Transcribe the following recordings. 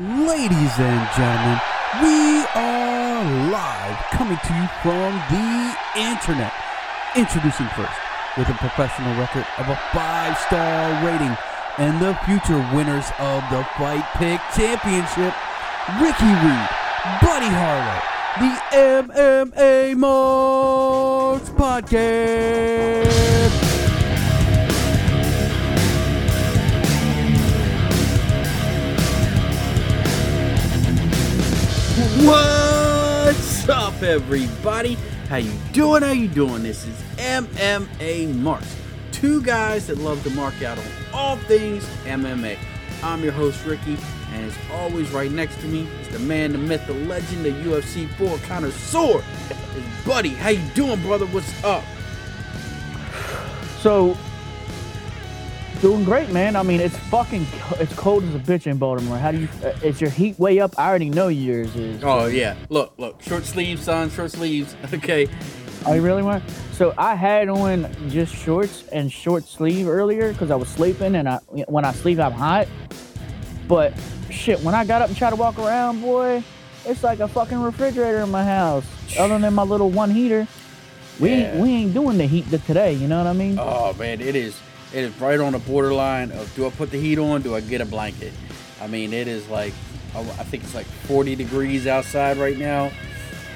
Ladies and gentlemen, we are live coming to you from the internet. Introducing first, with a professional record of a five star rating and the future winners of the Fight Pick Championship, Ricky Reed, Buddy Harlow, the MMA Marks Podcast. What's up, everybody? How you doing? How you doing? This is MMA Marks. Two guys that love to mark out on all things MMA. I'm your host, Ricky, and as always, right next to me is the man, the myth, the legend, the UFC 4 connoisseur. Is Buddy. How you doing, brother? What's up? So, doing great, man. I mean, it's fucking, it's cold as a bitch in Baltimore. How do you? Uh, is your heat way up? I already know yours is. Oh yeah. Look, look. Short sleeves, son. Short sleeves. Okay. Oh, you really want? So I had on just shorts and short sleeve earlier because I was sleeping, and I when I sleep I'm hot. But shit, when I got up and tried to walk around, boy, it's like a fucking refrigerator in my house. Other than my little one heater, we Yeah. ain't, we ain't doing the heat today. You know what I mean? Oh man, it is it is right on the borderline of do I put the heat on? Do I get a blanket? I mean, it is like I I think it's like 40 degrees outside right now.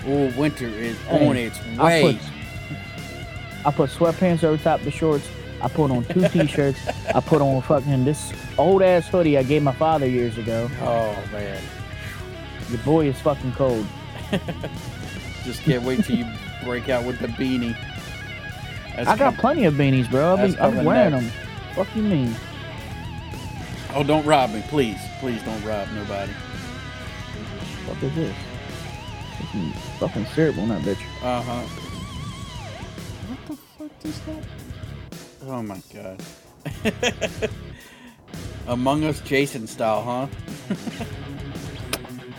Oh, winter is Hey, on its I way. put, I put sweatpants over top the shorts. I put on two t-shirts. I put on fucking this old ass hoodie I gave my father years ago. Oh man, Your boy is fucking cold. just can't wait till you break out with the beanie. That's I got com- plenty of beanies, bro. I've been, I've coming wearing next. them. Fuck you mean? Oh, don't rob me, please. Please don't rob nobody. Fuck is this? Fucking, fucking syrup on that bitch. Uh huh. What the fuck is that? Oh my god. Among Us Jason style, huh?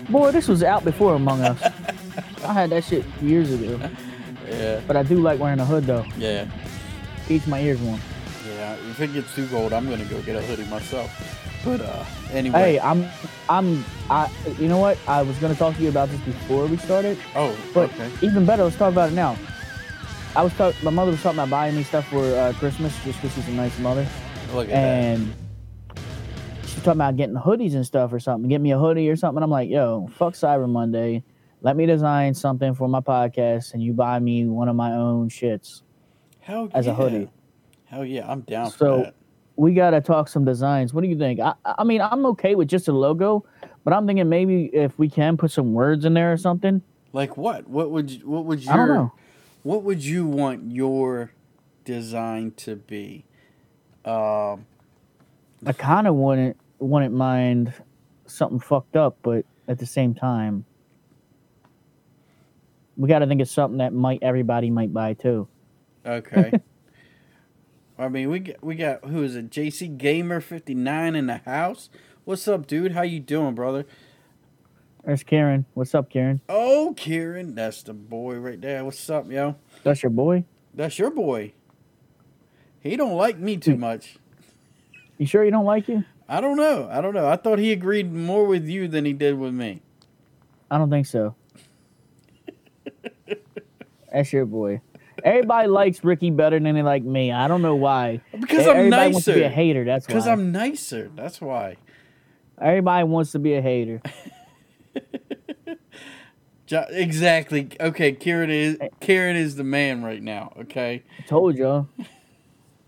Boy, this was out before Among Us. I had that shit years ago. Yeah, But I do like wearing a hood though. yeah, Keeps my ears warm. yeah. If it gets too cold, I'm gonna go get a hoodie myself. But uh, Hey, anyway. I'm, I'm, I. You know what? I was gonna talk to you about this before we started. oh, But okay. even better, let's talk about it now. I was talk- my mother was talking about buying me stuff for uh, Christmas just because she's a nice mother, Look at that. and she's talking about getting hoodies and stuff or something. Get me a hoodie or something. I'm like, yo, fuck Cyber Monday. Let me design something for my podcast, and you buy me one of my own shits. Hell as a yeah. hoodie. Hell yeah, I'm down for So- that. We gotta talk some designs. What do you think? I, I mean, I'm okay with just a logo, but I'm thinking maybe if we can put some words in there or something. Like what? What would you, what would your I don't know. what would you want your design to be? Um, I kind of wouldn't wouldn't mind something fucked up, but at the same time, we got to think of something that might everybody might buy too. okay. I mean, we got, we got who is it? JC Gamer 59 in the house. What's up, dude? How you doing, brother? There's Karen. What's up, Karen? Oh, Karen, that's the boy right there. What's up, yo? That's your boy. That's your boy. He don't like me too hmm. much. You sure you don't like you? I don't know. I don't know. I thought he agreed more with you than he did with me. I don't think so. That's your boy. Everybody likes Ricky better than they like me. I don't know why. Because I'm Everybody wants to be a nicer. hater. That's Because. I'm nicer. That's why. Everybody wants to be a hater. Exactly. Okay, Kieran is eh. Karen is the man right now. Okay, I told y'all.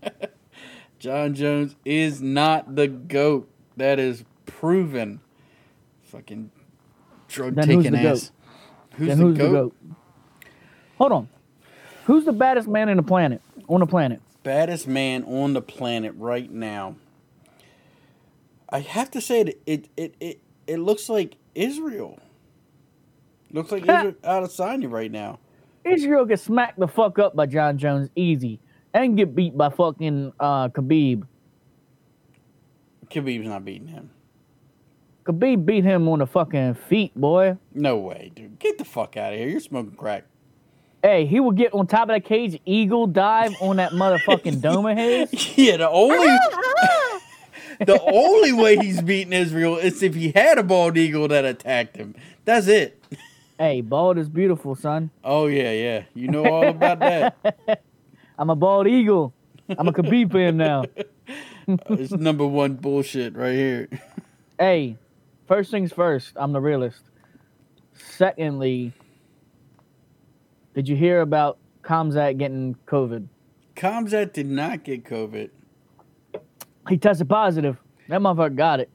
Jon Jones is not the goat. That is proven. Fucking drug taking ass. Who's, the, who's goat? the goat? Hold on. Who's the baddest man in the planet? On the planet? Baddest man on the planet right now. I have to say that it it it, it looks like Israel. Looks like Israel out of Adesanya right now. Israel get smacked the fuck up by Jon Jones easy and get beat by fucking uh, Khabib. Khabib's not beating him. Khabib beat him on the fucking feet, boy. No way, dude. Get the fuck out of here. You're smoking crack. Hey, he will get on top of that cage, eagle dive on that motherfucking dome of his. Yeah, the only the only way he's beating Israel is if he had a bald eagle that attacked him. That's it. Hey, bald is beautiful, son. Oh yeah, yeah. You know all about that. I'm a bald eagle. I'm a Khabib fan now. it's number one bullshit right here. Hey, first things first. I'm the realist. Secondly, did you hear about Khamzat getting COVID? Khamzat did not get COVID. He tested positive. That motherfucker got it.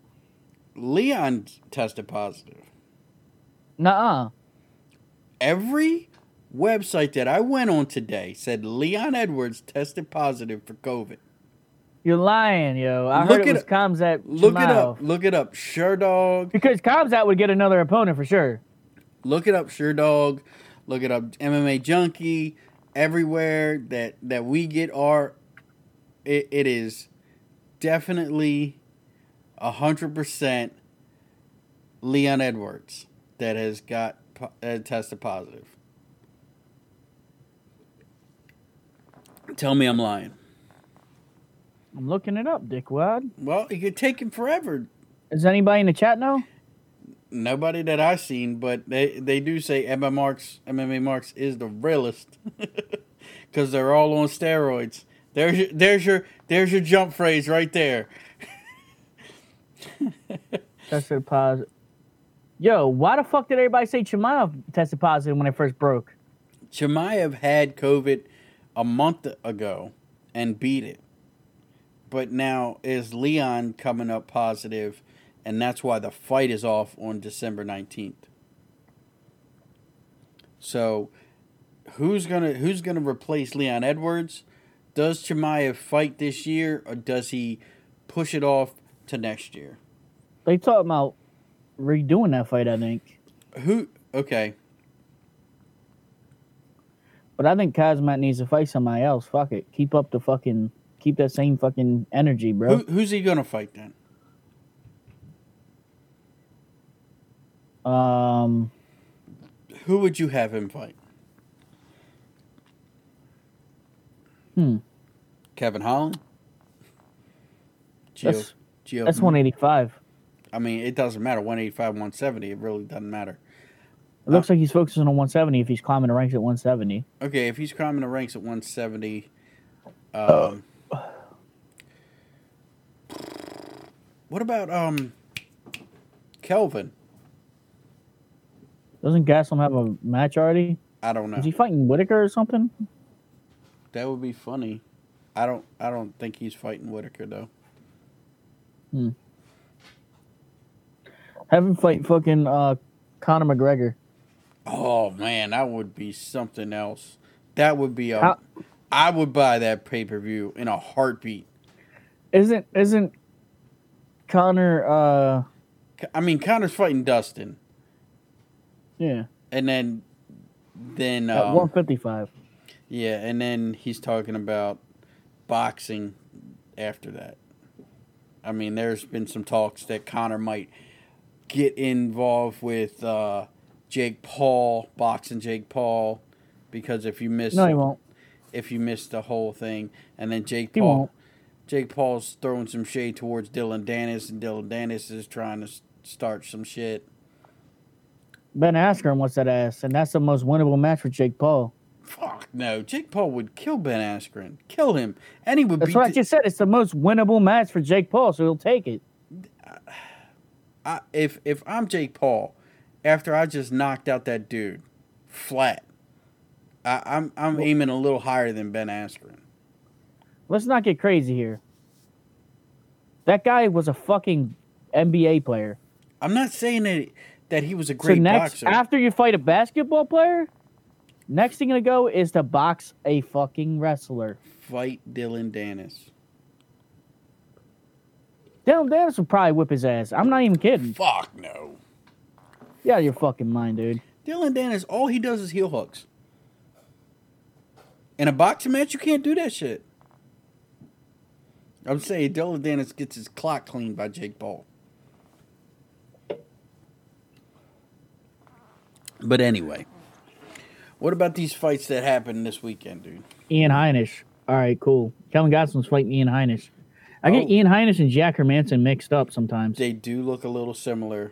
Leon tested positive. Nuh-uh. Every website that I went on today said Leon Edwards tested positive for COVID. You're lying, yo. I Look heard it it was. Khamzat. Look it up. Look it up. Sure dog. Because Khamzat would get another opponent for sure. Look it up. Sure dog. Look it up. MMA junkie. Everywhere that that we get our, it, it is definitely a hundred percent Leon Edwards that has got uh, tested positive. Tell me I'm lying. I'm looking it up, dickwad. Well, it could take him forever. Does anybody in the chat know? Nobody that I've seen, but they they do say MMA Marks MMA Marks is the realest because they're all on steroids. There's your, there's your there's your jump phrase right there. Tested positive. Yo, why the fuck did everybody say Chimaev tested positive when it first broke? Chimaev had COVID a month ago and beat it, but now is Leon coming up positive, and that's why the fight is off on December nineteenth. So, who's gonna who's gonna replace Leon Edwards? Does Chimaev fight this year, or does he push it off to next year? They talking about redoing that fight, I think. Who? Okay, But I think Kazmat needs to fight somebody else. Fuck it. Keep up the fucking keep that same fucking energy, bro. who, who's he gonna fight then? Um Who would you have him fight? Hmm. Kevin Holland. Gio, that's Gio, that's one eighty five. I mean, it doesn't matter. 185, 170. It really doesn't matter. It looks like he's focusing on 170 if he's climbing the ranks at 170. Okay, if he's climbing the ranks at 170, um, what about um, Kelvin? Doesn't Gastelum have a match already? I don't know. Is he fighting Whittaker or something? That would be funny. I don't. I don't think he's fighting Whittaker though. Hmm. Have him fight fucking uh, Conor McGregor. Oh man, that would be something else. That would be a. How- I would buy that pay per view in a heartbeat. Isn't isn't Conor uh I mean, Conor's fighting Dustin, yeah and then, then at um, 155? yeah, and then he's talking about boxing after that. I mean, there's been some talks that Conor might get involved with uh, Jake Paul, boxing Jake Paul, because if you miss No, he won't. if you missed the whole thing, and then Jake He Paul, won't. Jake Paul's throwing some shade towards Dillon Danis, and Dillon Danis is trying to start some shit. Ben Askren wants that ass, and that's the most winnable match for Jake Paul. Fuck no, Jake Paul would kill Ben Askren, kill him, and he would That's what I just said. It's the most winnable match for Jake Paul, so he'll take it. I, if if I'm Jake Paul, after I just knocked out that dude, flat, I, I'm I'm aiming a little higher than Ben Askren. Let's not get crazy here. That guy was a fucking NBA player. I'm not saying that that he was a great So next, boxer. after you fight a basketball player, next thing to go is to box a fucking wrestler. Fight Dillon Danis. Dillon Danis would probably whip his ass. I'm not even kidding. Fuck no. Yeah, you're fucking mind, dude. Dillon Danis, all he does is heel hooks. In a boxing match, you can't do that shit. I'm saying Dillon Danis gets his clock cleaned by Jake Paul. But anyway, what about these fights that happened this weekend, dude? Ian Heinisch. All right, cool. Kevin Gosling's fighting Ian Heinisch. I get Oh. Ian Heinisch and Jack Hermansson mixed up sometimes. They do look a little similar.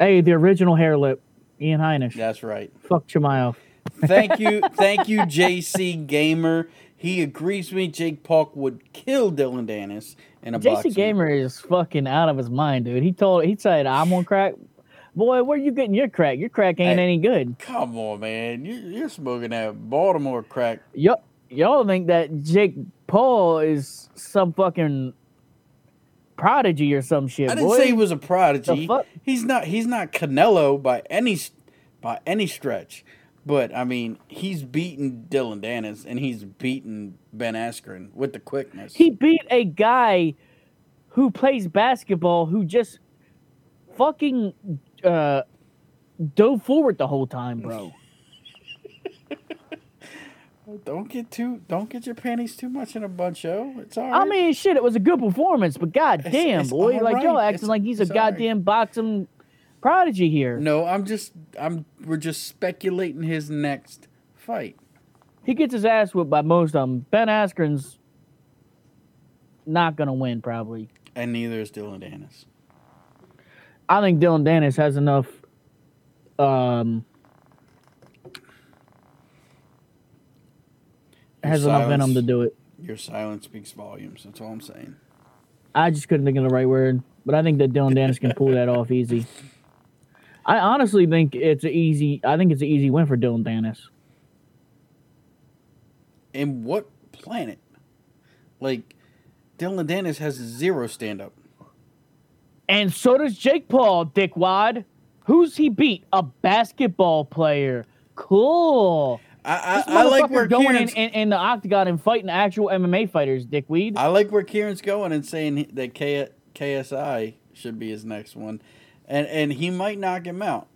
Hey, the original hair lip, Ian Heinisch. That's right. Fuck Chimaev. Thank you, thank you, JC Gamer. He agrees with me. Jake Paul would kill Dillon Danis in a JC boxing. Gamer is fucking out of his mind, dude. He told he said I'm on crack. Boy, where you getting your crack? Your crack ain't Hey. any good. Come on, man. You, you're smoking that Baltimore crack. Y'all, y'all think that Jake Paul is some fucking prodigy or some shit, I didn't boy. say he was a prodigy. The fuck? He's not. He's not Canelo by any by any stretch. But I mean, he's beaten Dillon Danis and he's beaten Ben Askren with the quickness. He beat a guy who plays basketball who just fucking uh, dove forward the whole time, bro. don't get too. Don't get your panties too much in a bunch, yo. It's all right. I mean, shit, it was a good performance, but god It's- it's boy, like y'all right. acting It's- like he's a all right. goddamn boxing prodigy here. no, I'm just. I'm. We're just speculating his next fight. He gets his ass whipped by most of them. Ben Askren's not gonna win, probably. And neither is Dillon Danis. I think Dillon Danis has enough. Um, has enough venom to do it. Your silence speaks volumes. That's all I'm saying. I just couldn't think of the right word, but I think that Dillon Danis can pull that off easy. I honestly think it's an easy. I think it's an easy win for Dillon Danis. In what planet? Like, Dillon Danis has zero stand up. And so does Jake Paul, dickwad. Who's he beat? A basketball player. Cool. I, I, I like where going in, Kieran's, in, in the octagon and fighting actual MMA fighters, dickweed. I like where Kieran's going and saying that K, KSI should be his next one, and and he might knock him out.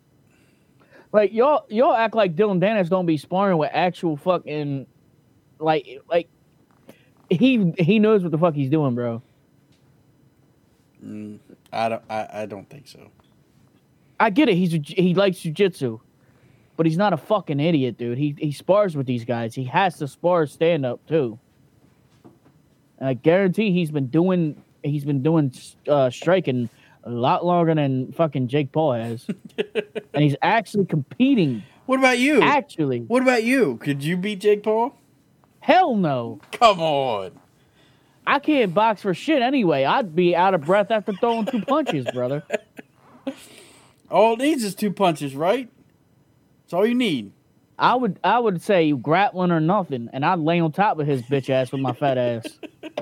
Like y'all, y'all act like Dillon Danis don't be sparring with actual fucking, like, like he he knows what the fuck he's doing, bro. Mm, I don't. I, I don't think so. I get it. He's he likes jujitsu, but he's not a fucking idiot, dude. He he spars with these guys. He has to spar stand up too. And I guarantee he's been doing he's been doing uh, striking a lot longer than fucking Jake Paul has, and he's actually competing. What about you? Actually, What about you? Could you beat Jake Paul? hell no. Come on. I can't box for shit anyway. I'd be out of breath after throwing two punches, brother. All it needs is two punches, right? That's all you need. I would I would say grappling or nothing, and I'd lay on top of his bitch ass with my fat ass.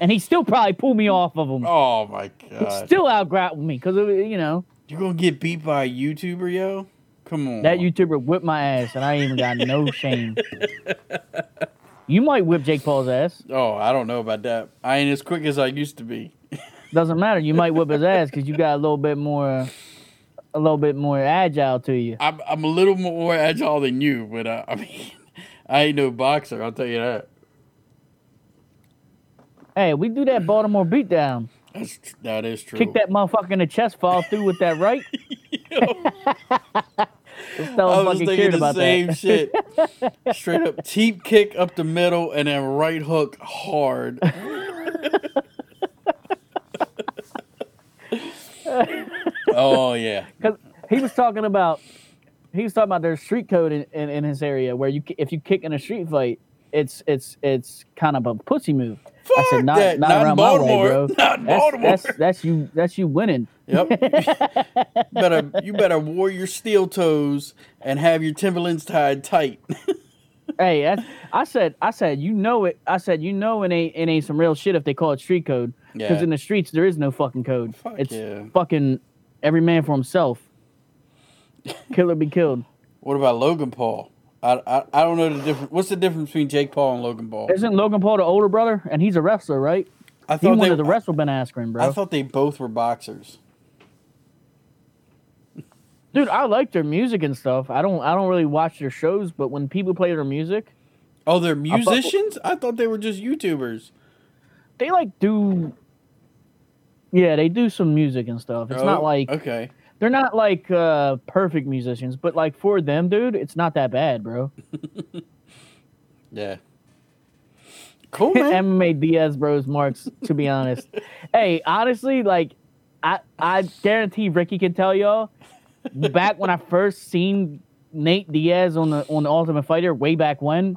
And he still probably pull me off of him. Oh my He'd god. still out grapple me because you know you're gonna get beat by a YouTuber, yo? Come on. that YouTuber whipped my ass, and I ain't even got no shame. You might whip Jake Paul's ass. Oh, I don't know about that. I ain't as quick as I used to be. Doesn't matter. You might whip his ass because you got a little bit more, a little bit more agile to you. I'm I'm a little more agile than you, but uh, I mean, I ain't no boxer. I'll tell you that. Hey, we do that Baltimore beatdown. That's that is true. Kick that motherfucker in the chest, fall through with that right. I was fucking thinking the same that. shit. Straight up teep kick up the middle and then right hook hard. oh yeah. Because he was talking about, he was talking about there's street code in, in, in his area where you if you kick in a street fight, it's it's it's kind of a pussy move. I Fuck said not that. not, Not in around my way, Baltimore. bro. Not in that's, Baltimore. That's, that's you that's you winning. Yep. better you better wear your steel toes and have your Timberlands tied tight. Hey, that's, I said I said you know it. I said you know it ain't it ain't some real shit if they call it street code. Because Yeah. in the streets there is no fucking code. Fuck it's yeah. fucking every man for himself. Killer be killed. What about Logan Paul? I, I, I don't know the difference. What's the difference between Jake Paul and Logan Paul? Isn't Logan Paul the older brother? And he's a wrestler, right? I He thought they wanted to wrestle Ben Askren, bro. I thought they both were boxers. Dude, I like their music and stuff. I don't I don't really watch their shows, but when people play their music, Oh, they're musicians? I thought they were just YouTubers. they like do Yeah, they do some music and stuff. It's not Oh, like okay. They're not like uh perfect musicians, but like for them, dude, it's not that bad, bro. Yeah. Cool, man. MMA Diaz Bros marks, to be honest. hey, honestly, like I I guarantee Ricky can tell y'all. Back when I first seen Nate Diaz on the on the Ultimate Fighter, way back when,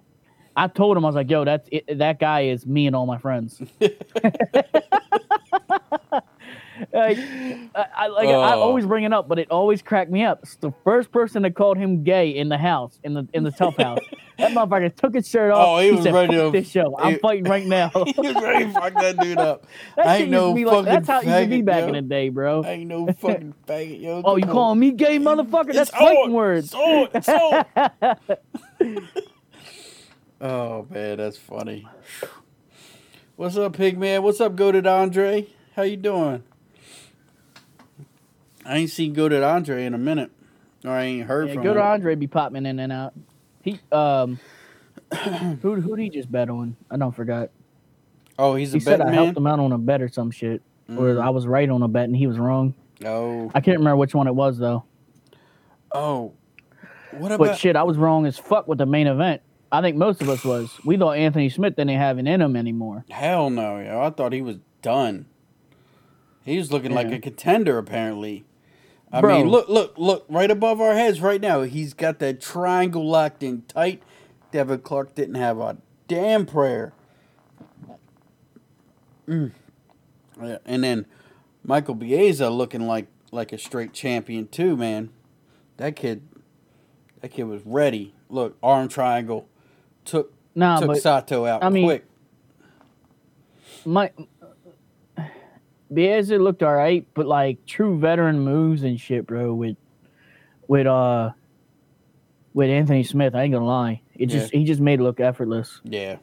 I told him I was like, "Yo, that's it, that guy is me and all my friends." like, I, I like I Oh. always bring it up, but it always cracked me up. It's the first person that called him gay in the house, in the in the tough house. That motherfucker took his shirt oh, off. Oh, he was said, ready to- this show. I'm he- fighting right now. he was ready to fuck that dude up. That I ain't no fucking like that's how it used be back yo. in the day, bro. I ain't no fucking faggot, yo. Oh, you on. calling me gay, motherfucker? That's It's fighting words. It's on. It's on. oh man, that's funny. What's up, Pigman? What's up, Goated Andre? How you doing? I ain't seen Goated Andre in a minute, or I ain't heard Yeah, from him. Andre be popping in and out. He um, who who did he just bet on? I don't forgot. Oh, he's He said I man. helped him out on a bet or some shit, or Mm. I was right on a bet and he was wrong. Oh, I can't remember which one it was though. oh. What But shit, I was wrong as fuck with the main event. I think most of us was. We thought Anthony Smith didn't have it in him anymore. Hell no, yo. I thought he was done. He was looking like a contender, apparently. I Bro. mean, look, look, look, right above our heads right now. He's got that triangle locked in tight. Devin Clark didn't have a damn prayer. Mm. Yeah, And then Michael Baeza looking like like a straight champion too, man. That kid, that kid was ready. Look, arm triangle, took Nah, took but Sato out I mean, quick. my Baeza looked all right, but like true veteran moves and shit, bro. With with uh with Anthony Smith, I ain't gonna lie. It just he just made it look effortless. Yeah.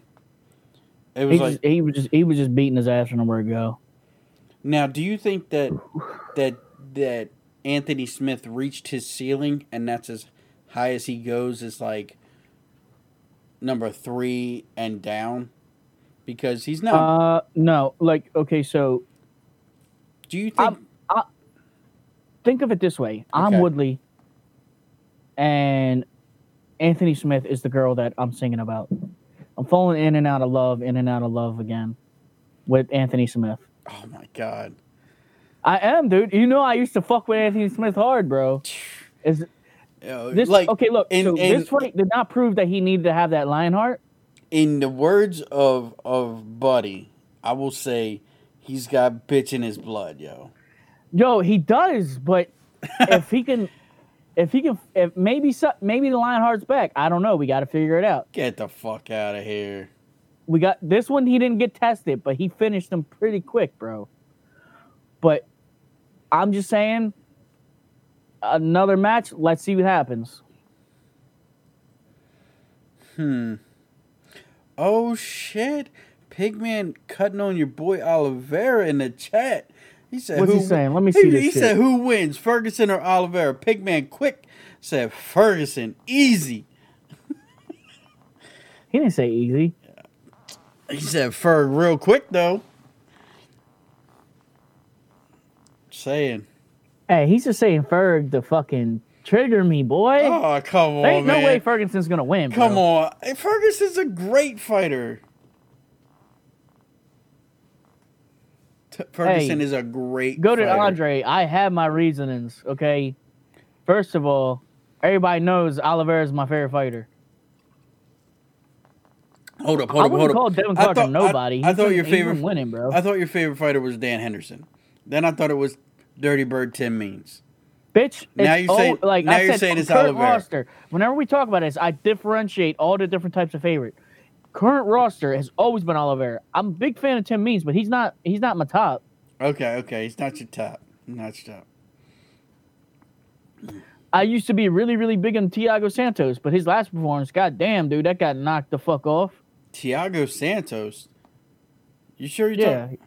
It was He, like just, he was just he was just beating his ass from where to go. now. Do you think that that that Anthony Smith reached his ceiling and that's as high as he goes is like number three and down? Because he's not. Uh, no, like okay, so do you think? I'm- think of it this way: I'm Woodley, and Anthony Smith is the girl that I'm singing about. I'm falling in and out of love, in and out of love again, with Anthony Smith. oh my god! I am, dude. You know, I used to fuck with Anthony Smith hard, bro. Is this like okay? Look, in- so in- this fight did not prove that he needed to have that lion heart. in the words of of Buddy, I will say he's got bitch in his blood, yo. Yo, he does, but if he can, if he can, if maybe maybe the lion heart's back. I don't know. We got to figure it out. Get the fuck out of here. we got this one he didn't get tested but he finished them pretty quick bro but i'm just saying another match let's see what happens Hmm. Oh shit! Pigman cutting on your boy Oliveira in the chat. He said, What's "Who?" he saying? Let me he, see this He shit. said, "Who wins, Ferguson or Oliveira?" Pigman quick said, "Ferguson, easy." he didn't say easy He said, "Ferg, real quick though." Saying, hey he's just saying ferg to fucking trigger me boy "Oh come on, there ain't man! no way ferguson's gonna win bro. come on, Hey, Ferguson's a great fighter." T- Ferguson Hey, is a great. go to fighter. andre i have my reasonings okay first of all everybody knows oliveira is my favorite fighter Hold up, hold up, hold up. call Devin Clark a thought- nobody. I, He's thought your favorite winning, bro. I thought your favorite fighter was Dan Henderson. Then I thought it was Dirty Bird Tim Means. Bitch, Now you're all- saying- like now I you're said, saying it's current Oliveira. roster. Whenever we talk about this, I differentiate all the different types of favorite. Current roster has always been Oliveira. I'm a big fan of Tim Means, but he's not he's not my top. Okay, okay, he's not your top. Not your top. I used to be really, really big on Thiago Santos, but his last performance, god damn, dude, that got knocked the fuck off. Thiago Santos. You sure you're Yeah, talking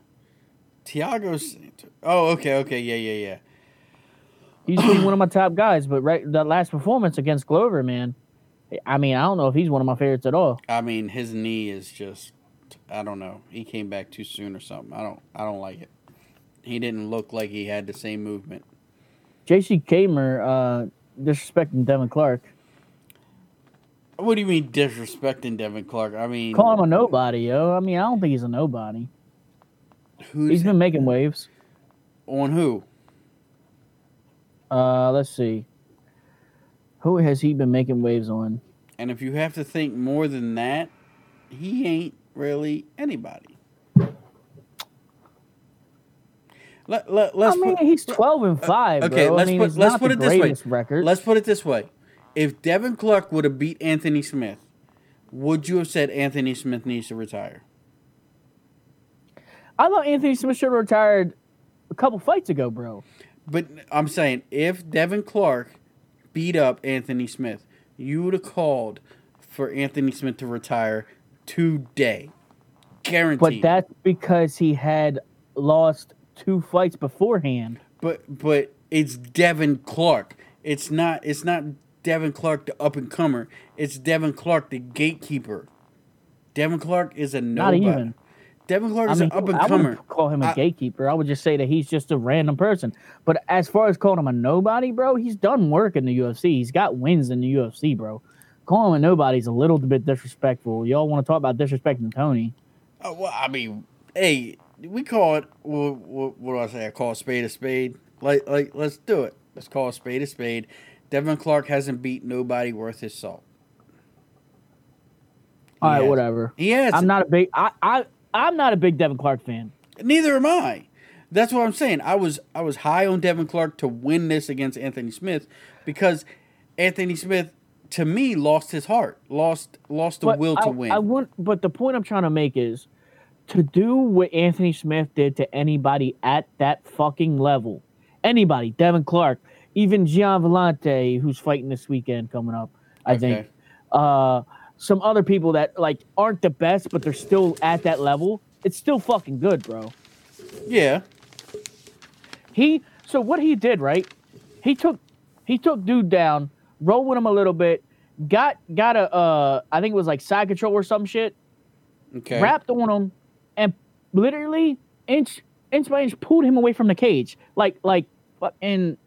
Thiago Santos? Oh, okay, okay, yeah, yeah, yeah. he used to be one of my top guys, but right that last performance against Glover, man. I mean, I don't know if he's one of my favorites at all. I mean, his knee is just I don't know. He came back too soon or something. I don't I don't like it. He didn't look like he had the same movement. JC Gamer uh, disrespecting Devin Clark. What do you mean disrespecting Devin Clark? I mean, Call him a nobody, yo. I mean, I don't think he's a nobody. who's He's been making waves. on who? Uh, let's see. Who has he been making waves on? And if you have to think more than that, he ain't really anybody. Let, let, let's I mean, put, he's twelve and uh, five. okay, bro. let's I mean, put let's put it this way. Record. Let's put it this way. If Devin Clark would have beat Anthony Smith, would you have said Anthony Smith needs to retire? I thought Anthony Smith should have retired a couple fights ago, bro. But I'm saying if Devin Clark beat up Anthony Smith, you would have called for Anthony Smith to retire today. Guaranteed. But that's because he had lost two fights beforehand. But but it's Devin Clark. It's not it's not Devin Clark the up and comer. It's Devin Clark the gatekeeper. Devin Clark is a Not nobody. even. Devin Clark I is mean, an up and I comer. call him a I- gatekeeper. I would just say that he's just a random person. But as far as calling him a nobody, bro, he's done work in the UFC. He's got wins in the UFC, bro. Calling him a nobody is a little bit disrespectful. Y'all want to talk about disrespecting Tony? Oh, well, I mean, hey, we call it. What, what, what do I say? I call a spade a spade. Like like let's do it. Let's call a spade a spade. Devin Clark hasn't beat nobody worth his salt. All right, whatever. Has. I'm not a big. I I I'm not a big Devin Clark fan. Neither am I. That's what I'm saying. I was I was high on Devin Clark to win this against Anthony Smith because Anthony Smith to me lost his heart, lost lost the But will I, to win. I want, but the point I'm trying to make is to do what Anthony Smith did to anybody at that fucking level. Anybody, Devin Clark, even Gian Villante, who's fighting this weekend coming up, I think. Uh, some other people that like aren't the best, but they're still at that level. It's still fucking good, bro. yeah. He so what he did, right? He took he took dude down, rolled with him a little bit, got got a uh I think it was like side control or some shit, Okay. wrapped on him, and literally inch inch by inch pulled him away from the cage, like like fucking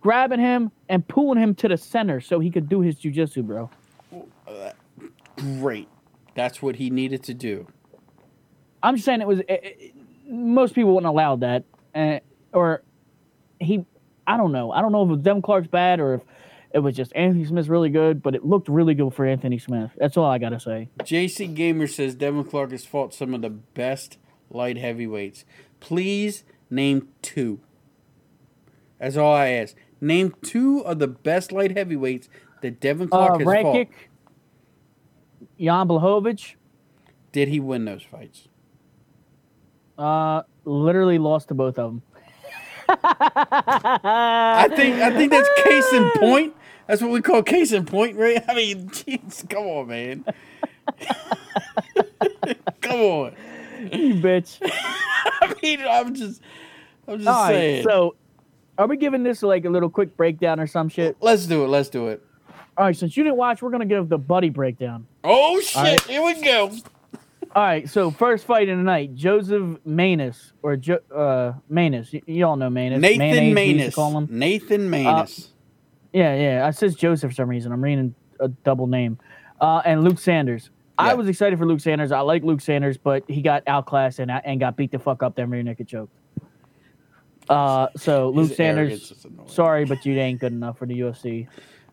grabbing him and pulling him to the center so he could do his jujitsu, bro. Great. That's what he needed to do. I'm just saying it was it, it- most people wouldn't allow that, uh, or he. I don't know. I don't know if it was Devin Clark's bad or if it was just Anthony Smith's really good, but it looked really good for Anthony Smith. That's all I gotta say. JC Gamer says Devin Clark has fought some of the best light heavyweights. Please name two. That's all I ask. Name two of the best light heavyweights that Devin Clark Uh, has fought. Jan Blachowicz, Did he win those fights? uh, literally lost to both of them. I think I think that's case in point. That's what we call case in point, right? I mean, jeez, come on, man. come on. you bitch. I mean, I'm just, I'm just All right, saying. so are we giving this like a little quick breakdown or some shit? let's do it. Let's do it. All right, since you didn't watch, we're gonna give the buddy breakdown. Oh shit! right. Here we go. All right, so first fight of the night, Joseph Maness or jo- uh Maness. Y- you all know Maness. Nathan Mayonnaise, we used to Maness. Call him. Nathan Maness. Yeah, yeah. I says Joseph for some reason. I'm reading a double name. Uh, and Luke Sanders. Yeah. I was excited for Luke Sanders. I like Luke Sanders, but he got outclassed and and got beat the fuck up there, rear naked choke. Uh, so Luke His Sanders. Sorry, but you ain't good enough for the UFC.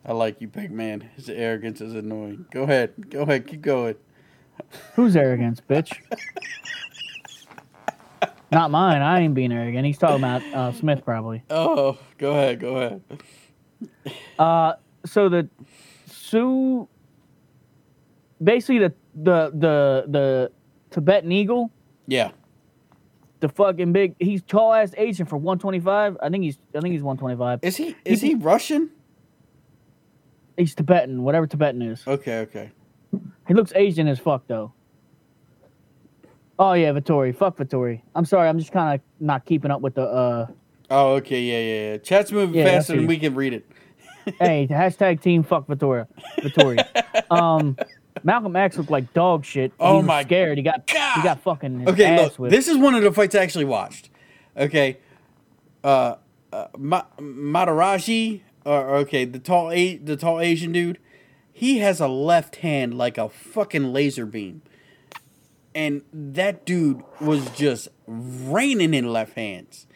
I like you, big man. His arrogance is annoying. Go ahead. Go ahead. Keep going. Who's arrogance, bitch? Not mine. I ain't being arrogant. He's talking about uh, Smith probably. Oh, go ahead. Go ahead. Uh, so the Su, basically the the the the Tibetan Eagle, Yeah. the fucking big. He's tall ass Asian for 125. I think he's I think he's 125. Is he? Is he Russian? He's Tibetan, whatever Tibetan is. Okay. Okay. He looks Asian as fuck though. Oh yeah, Vittori. Fuck Vittori. I'm sorry. I'm just kind of not keeping up with the. uh Oh, okay. Yeah, yeah, yeah. Chat's moving Yeah, faster than we can read it. Hey, hashtag team fuck Vittoria. Vittori. um, Malcolm X looked like dog shit. Oh my scared. He got God. he got fucking Okay, look. whipped. This is one of the fights I actually watched. Okay. Uh, uh Ma- Mataraji, or okay, the tall, a- the tall Asian dude. he has a left hand like a fucking laser beam. And that dude was just raining in left hands.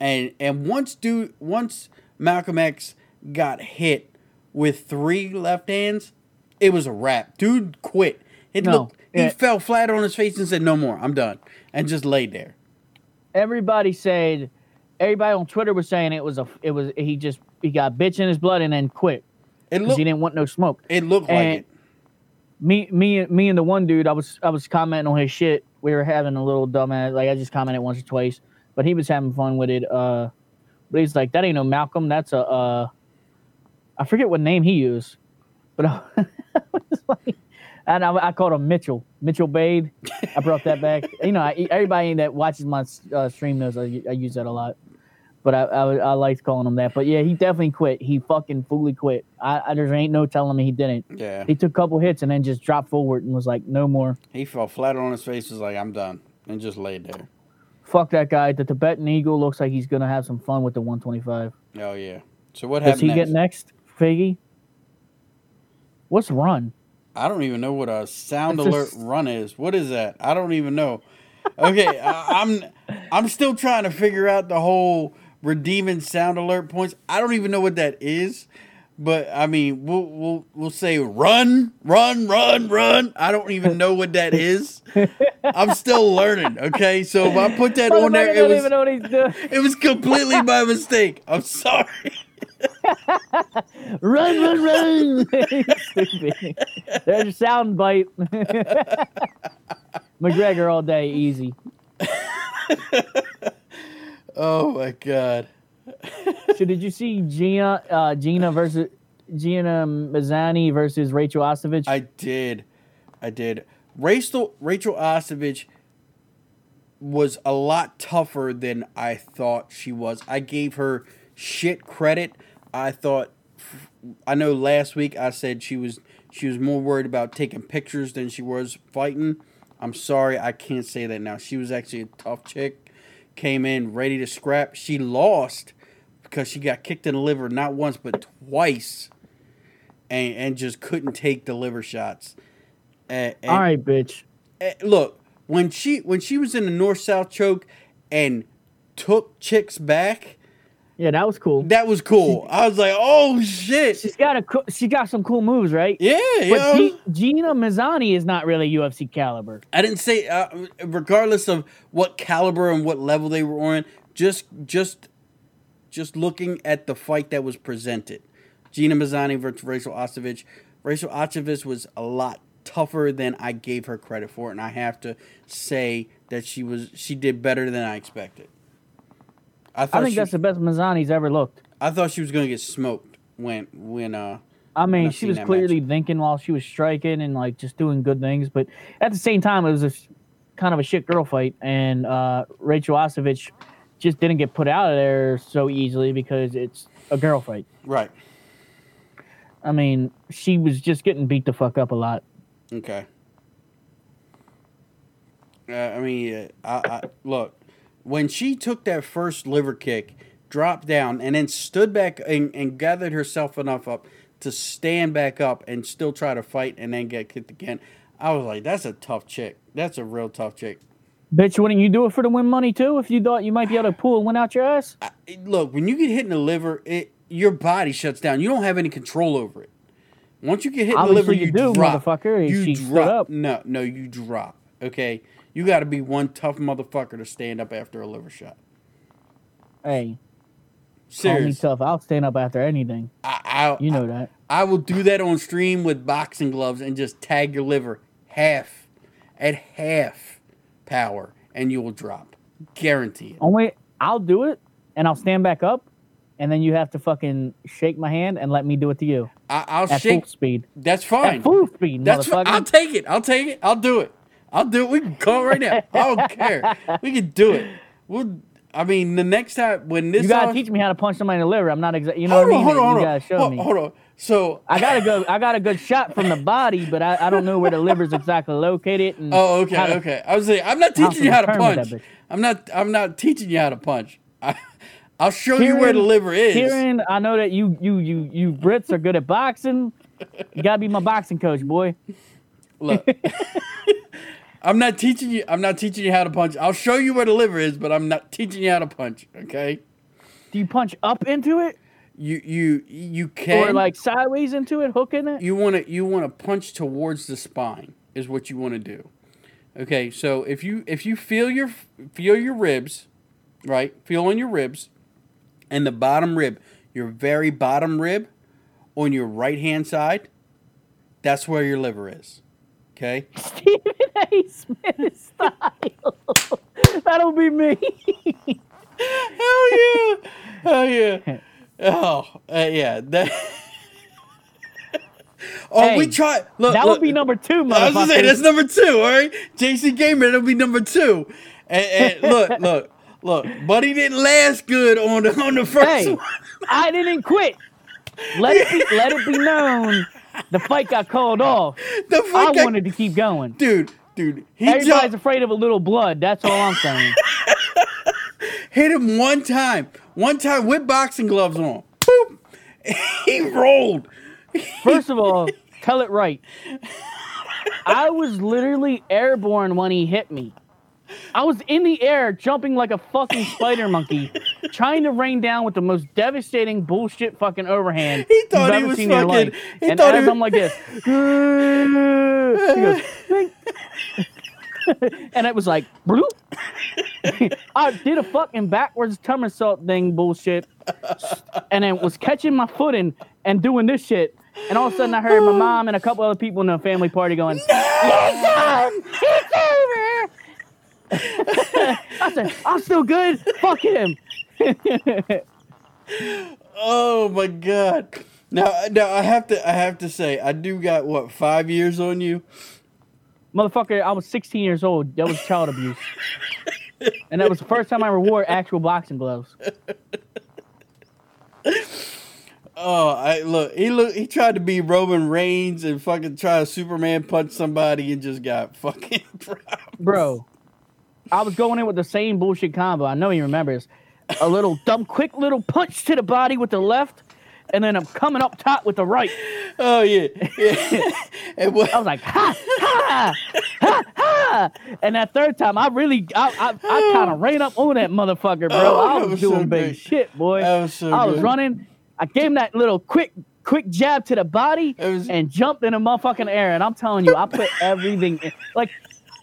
And and once dude once Malcolm X got hit with three left hands, it was a wrap. Dude quit. It No, looked, he fell flat on his face and said, "No more. I'm done," and just laid there. Everybody said, everybody on Twitter was saying it was a, it was he just he got bitch in his blood and then quit because he didn't want no smoke. It looked like it. me me me and the one dude I was I was commenting on his shit. We were having a little dumbass like I just commented once or twice, but he was having fun with it. Uh, but he's like, that ain't no Malcolm. That's a uh, I forget what name he used, but I was like, and I, I called him Mitchell Mitchell Bade. I brought that back. you know, I, everybody that watches my uh, stream knows I, I use that a lot. But I, I I liked calling him that. But yeah, he definitely quit. He fucking fully quit. I, I there ain't no telling me he didn't. Yeah. He took a couple hits and then just dropped forward and was like, no more. He fell flat on his face. Was like, "I'm done," and just laid there. Fuck that guy. The Tibetan Eagle looks like he's gonna have some fun with the 125. Oh yeah. So what Does happened he next? get next, Figgy? What's run? I don't even know what a sound alert s- run is. What is that? I don't even know. Okay, I, I'm I'm still trying to figure out the whole redeeming sound alert points. I don't even know what that is. But I mean, we'll we'll we'll say run, run, run, run. I don't even know what that is. I'm still learning. Okay, so if I put that on there, it was even know what he's doing. it was completely my mistake. I'm sorry. run, run, run. Stupid. There's your sound bite. McGregor all day, easy. Oh my god. So did you see Gina uh, Gina versus Gina Mazany versus Rachel Ostovich? I did. I did. Rachel Rachel Ostovich was a lot tougher than I thought she was. I gave her shit credit. I thought I know last week I said she was she was more worried about taking pictures than she was fighting. I'm sorry, I can't say that now. She was actually a tough chick. Came in ready to scrap. She lost because she got kicked in the liver not once but twice and and just couldn't take the liver shots. And, and- all right, bitch. and look when she when she was in the north south choke and took chicks back, Yeah, that was cool. that was cool. I was like, oh shit, She's got a co- she got some cool moves, right? yeah, yo. G- Gina Mazany is not really UFC caliber. I didn't say uh, regardless of what caliber and what level they were on, just just just looking at the fight that was presented. Gina Mazany versus Rachel Ostovich. Rachel Ostovich was a lot tougher than I gave her credit for, and I have to say that she was she did better than I expected. I I think she, that's the best Mazany's ever looked. I thought she was gonna get smoked when when uh I mean, she was clearly thinking while she was striking and like just doing good things, but at the same time, it was a sh- kind of a shit girl fight, and uh, Rachel Ostovich just didn't get put out of there so easily because it's a girl fight. right. I mean, she was just getting beat the fuck up a lot. Okay. Uh, I mean, uh, I, I, look, when she took that first liver kick, dropped down, and then stood back and, and gathered herself enough up to stand back up and still try to fight and then get kicked again, I was like, that's a tough chick. That's a real tough chick. Bitch, wouldn't you do it for the win money too? If you thought you might be able to pull and win out your ass? I, look, when you get hit in the liver, it your body shuts down. You don't have any control over it. Once you get hit in the liver, Obviously you you do, drop. motherfucker. You She drop. up. No, no, you drop. Okay, you got to be one tough motherfucker to stand up after a liver shot. Hey, call me tough. I'll stand up after anything. I, I, You know that. I will do that on stream with boxing gloves and just tag your liver half at half power, and you will drop. Guarantee it. Only I'll do it, and I'll stand back up, and then you have to fucking shake my hand and let me do it to you I, I'll at shake. full speed. That's fine. At full speed, That's motherfucker. fine. I'll take it. I'll take it. I'll do it. I'll do it. We can call right now. I don't care. We can do it. We'll. I mean, the next time when this you gotta teach me how to punch somebody in the liver. I'm not exactly. You know Hold what I on, mean? hold on, you hold on. gotta show Hold- me. Hold on. So I got a good. I got a good shot from the body, but I, I don't know where the liver's exactly located. And Oh, okay, to- okay. I was saying, I'm not teaching you how to punch. I'm not. I'm not teaching you how to punch. I, I'll show you where the liver is. Kieran, I know that you you you you Brits are good at boxing. You gotta be my boxing coach, boy. Look, I'm not teaching you. I'm not teaching you how to punch. I'll show you where the liver is, but I'm not teaching you how to punch. Okay. Do you punch up into it You you you can or like sideways into it, hooking it? you want to you want to punch towards the spine is what you want to do. Okay, so if you if you feel your feel your ribs, right? Feel on your ribs, and the bottom rib, your very bottom rib, on your right hand side, that's where your liver is. Okay. Smith style. That'll be me. Hell yeah! Hell yeah! Oh uh, yeah. That. oh, we try. Look, that look. would be number two, I was gonna say that's number two. All right, JC Gamer, that'll be number two. And, and look, look, look, Buddy didn't last good on the on the first Hey, one. I didn't quit. Let it be let it be known the fight got called off. The I fuck, I- wanted to keep going. dude, dude, he Everybody's jumped, afraid of a little blood. That's all I'm saying. hit him one time, one time with boxing gloves on. Boop. He rolled. First of all, tell it right. I was literally airborne when he hit me. I was in the air jumping like a fucking spider monkey, trying to rain down with the most devastating bullshit fucking overhand He thought you've he was seen in your fucking- he and thought he as was- I'm like this, he goes, and it was like. I did a fucking backwards somersault thing bullshit, and then was catching my footing and doing this shit. And all of a sudden, I heard my mom and a couple other people in the family party going, "Listen, it's over." I said, "I'm still good. Fuck him." Oh my god. Now, now I have to, I have to say, I do got what five years on you. Motherfucker, I was 16 years old. That was child abuse. and that was the first time I ever wore actual boxing gloves. Oh, I look. He look. He tried to be Roman Reigns and fucking try to Superman punch somebody and just got fucking dropped. Bro, I was going in with the same bullshit combo. I know he remembers. A little dumb, quick little punch to the body with the left, and then I'm coming up top with the right. Oh yeah, yeah. and what? I was like, ha, ha, ha, ha. And that third time, I really, I, I, I kind of ran up on that motherfucker, bro. Oh, I was, was doing so big good. shit, boy. Was so I was good. running. I gave him that little quick, quick jab to the body was- and jumped in the motherfucking air. And I'm telling you, I put everything in. Like,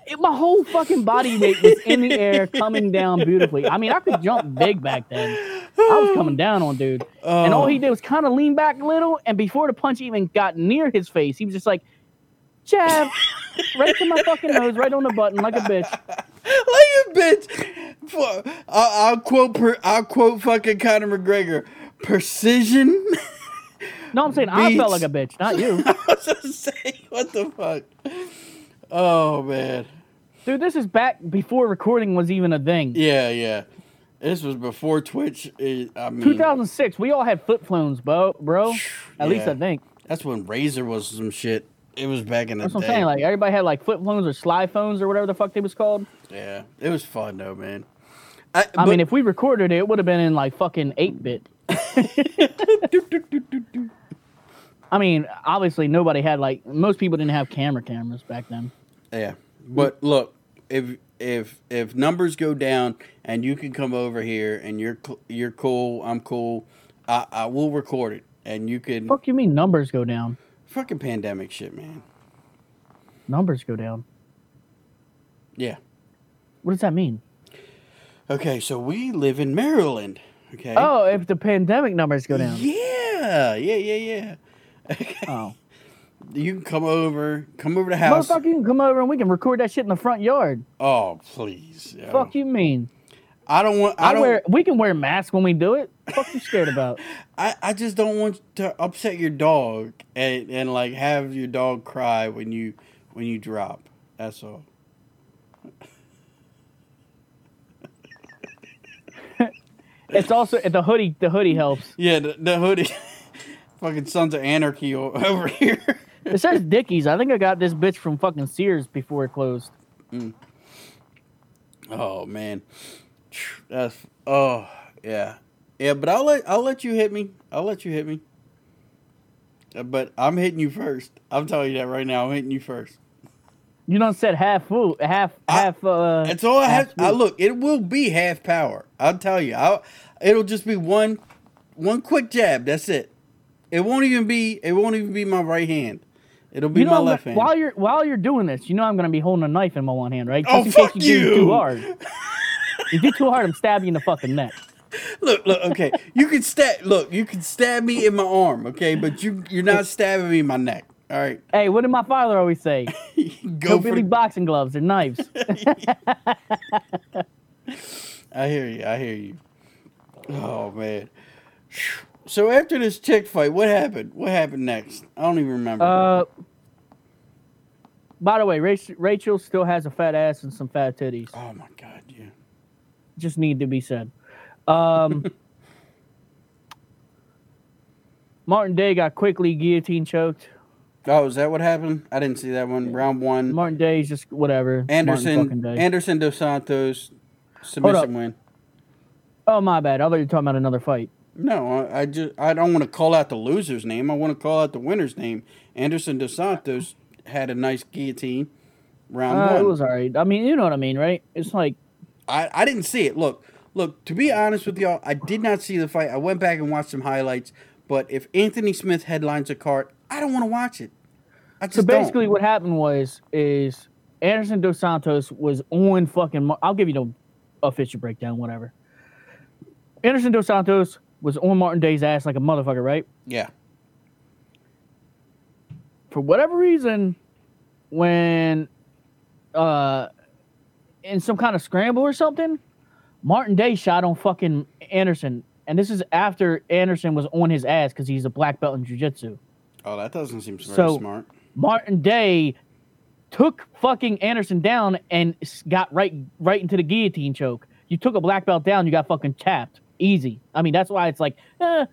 it, my whole fucking body weight was in the air, coming down beautifully. I mean, I could jump big back then. I was coming down on dude. And all he oh. did was kind of lean back a little. And before the punch even got near his face, he was just like, jab, right to my fucking nose, right on the button, like a bitch. like a bitch. I'll, I'll quote. Per, I'll quote fucking Conor McGregor. Precision. No, I'm saying I felt like a bitch, not you. I was gonna say, what the fuck? Oh man. Dude, this is back before recording was even a thing. Yeah, yeah. This was before Twitch. eh, I mean, 2006, we all had flip phones, bro. Bro, at least I think. that's when Razor was some shit. It was back in the That's what day. I'm saying. Like everybody had like flip phones or slide phones or whatever the fuck they was called. yeah, it was fun though, man. I, I mean, if we recorded it, it would have been in like fucking 8 bit. I mean, obviously nobody had like most people didn't have camera cameras back then. Yeah, but look, if if if numbers go down and you can come over here and you're you're cool, I'm cool. I I will record it and you can Fuck you mean numbers go down? fucking pandemic shit, man. Numbers go down. Yeah. What does that mean? Okay, so we live in Maryland. Okay. Oh, if the pandemic numbers go down. Yeah, yeah, yeah, yeah. Oh. You can come over, come over to the house. Motherfucker, you can come over and we can record that shit in the front yard. Oh, please. Fuck you mean? I don't want. I, I, don't. wear we can wear masks when we do it. Fuck you scared about? I, I just don't want to upset your dog and, and like have your dog cry when you when you drop. That's all. It's also the hoodie. The hoodie helps. Yeah, the, the hoodie. fucking Sons of Anarchy over here. It says Dickies. I think I got this bitch from fucking Sears before it closed. oh man, that's oh yeah yeah. But I'll let I'll let you hit me. I'll let you hit me. Uh, But I'm hitting you first. I'm telling you that right now. I'm hitting you first. You don't said half full, half I- half. Uh, That's all I have. I look. It will be half power. I'll tell you. I'll, it'll just be one, one quick jab. That's it. It won't even be. It won't even be my right hand. It'll be You know, my left hand. while you're while you're doing this, you know I'm gonna be holding a knife in my one hand, right? Oh, Just Oh, in case fuck you you. too hard. you do too hard, I'm stabbing you in the fucking neck. Look, look. Okay, you can stab. Look, you can stab me in my arm. Okay, but you you're not stabbing me in my neck. All right, Hey, what did my father always say? go No for. Billy the- boxing gloves, they're knives. I hear you. I hear you. Oh man. So after this chick fight, what happened? What happened next? I don't even remember. uh, by the way, Rachel, Rachel still has a fat ass and some fat titties. oh my god, yeah. Just need to be said. Um, Martin Day got quickly guillotine choked. Oh, is that what happened? I didn't see that one. Round one. Martin Day's just whatever. Anderson Day. Anderson dos Santos submission win. oh my bad. I thought you were talking about another fight. No, I, I just I don't want to call out the loser's name. I want to call out the winner's name. Anderson dos Santos had a nice guillotine round Uh, one. it was alright. I mean, you know what I mean, right? It's like I, I didn't see it. Look, look, to be honest with y'all, I did not see the fight. I went back and watched some highlights, but if Anthony Smith headlines a card, I don't want to watch it. I just so. Basically, don't. what happened was is Anderson dos Santos was on fucking. I'll give you the official breakdown, whatever. Anderson dos Santos was on Martin Day's ass like a motherfucker, right? Yeah. for whatever reason, when uh in some kind of scramble or something, Martin Day shot on fucking Anderson. And this is after Anderson was on his ass because he's a black belt in jiu-jitsu. Oh, that doesn't seem very So- smart. Martin Day took fucking Anderson down and got right right into the guillotine choke. You took a black belt down, you got fucking tapped. Easy. I mean, that's why it's like, eh,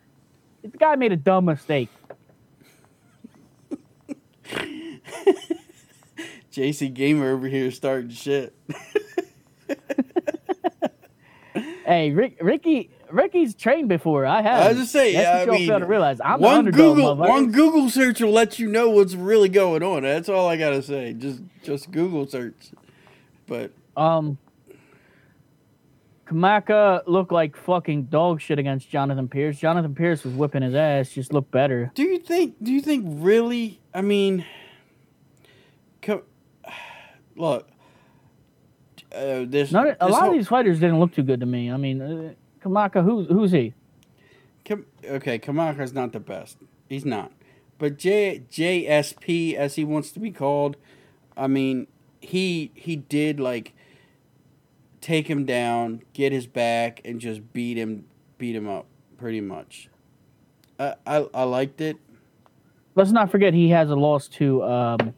the guy made a dumb mistake. JC Gamer over here starting shit. Hey, Rick, Ricky, Ricky's trained before. I have. I was just saying, That's yeah, what I mean, fail to realize. I'm one underdog, Google one Google search will let you know what's really going on. That's all I gotta say. Just just Google search. But Um, Kamaka looked like fucking dog shit against Jonathan Pearce. Jonathan Pearce was whipping his ass. Just looked better. do you think? Do you think really? I mean, look. Uh, this, None, a lot whole- of these fighters didn't look too good to me. I mean, uh, Kamaka, who's who's he? Kam- okay, Kamaka's not the best. He's not. But J JSP as he wants to be called, I mean, he he did like take him down, get his back, and just beat him beat him up pretty much. I I, I liked it. Let's not forget he has a loss to um.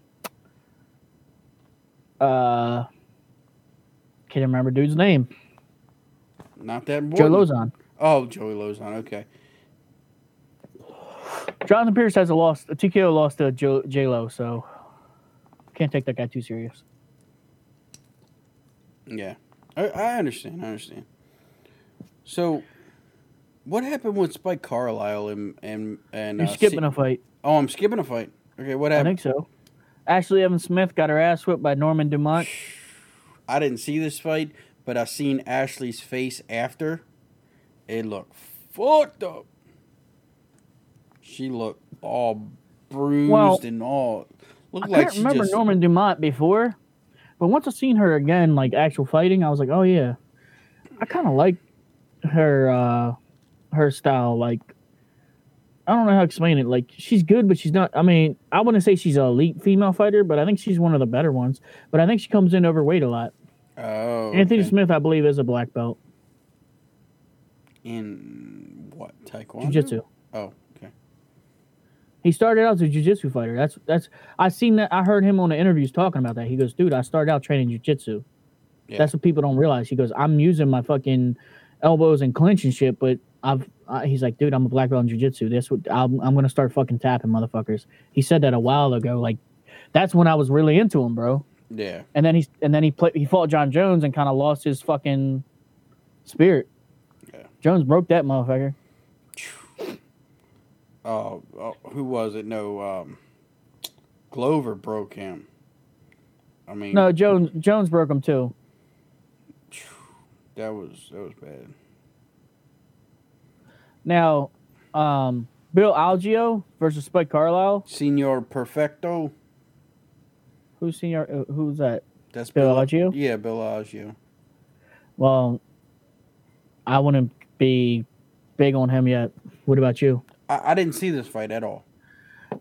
Uh, can't remember dude's name. Not that Joe important. Lauzon. Oh, Joey Lauzon. Okay. Jonathan Pearce has a loss. A TKO loss to Joe J Lo, so can't take that guy too serious. Yeah. I, I understand. I understand. So, what happened with Spike Carlyle and and and You're uh, skipping C- a fight. Oh, I'm skipping a fight. Okay, what happened? I think so. Ashley Evans Smith got her ass whipped by Norman Dumont. I didn't see this fight, but I seen Ashley's face after. It looked fucked up. She looked all bruised Well, and all. Looked I like couldn't remember just. Norman Dumont before, but once I seen her again, like actual fighting, I was like, oh yeah, I kind of like her uh her style. Like, I don't know how to explain it. Like, she's good, but she's not. I mean, I wouldn't say she's an elite female fighter, but I think she's one of the better ones. But I think she comes in overweight a lot. Oh. Anthony okay. Smith, I believe, is a black belt In what taekwondo? jiu-jitsu. Oh. He started out as a jiu-jitsu fighter. That's that's I seen that. I heard him on the interviews talking about that. He goes, "Dude, I started out training jiu-jitsu." Yeah. That's what people don't realize. He goes, "I'm using my fucking elbows and clinch and shit, but I've." Uh, he's like, "Dude, I'm a black belt in jiu-jitsu. This would I'm, I'm gonna start fucking tapping motherfuckers." He said that a while ago. Like, that's when I was really into him, bro. Yeah. And then he and then he played. He fought Jon Jones and kind of lost his fucking spirit. Yeah. Jones broke that motherfucker. Oh, oh, who was it? No, um, Glover broke him. I mean, No, Jones Jones broke him too. that was that was bad. Now, um, Bill Algeo versus Spike Carlyle. Senor Perfecto. Who's senior? uh, Who's that? That's Bill Algeo? Yeah, Bill Algeo. Well, I wouldn't be big on him yet. What about you? I, I didn't see this fight at all.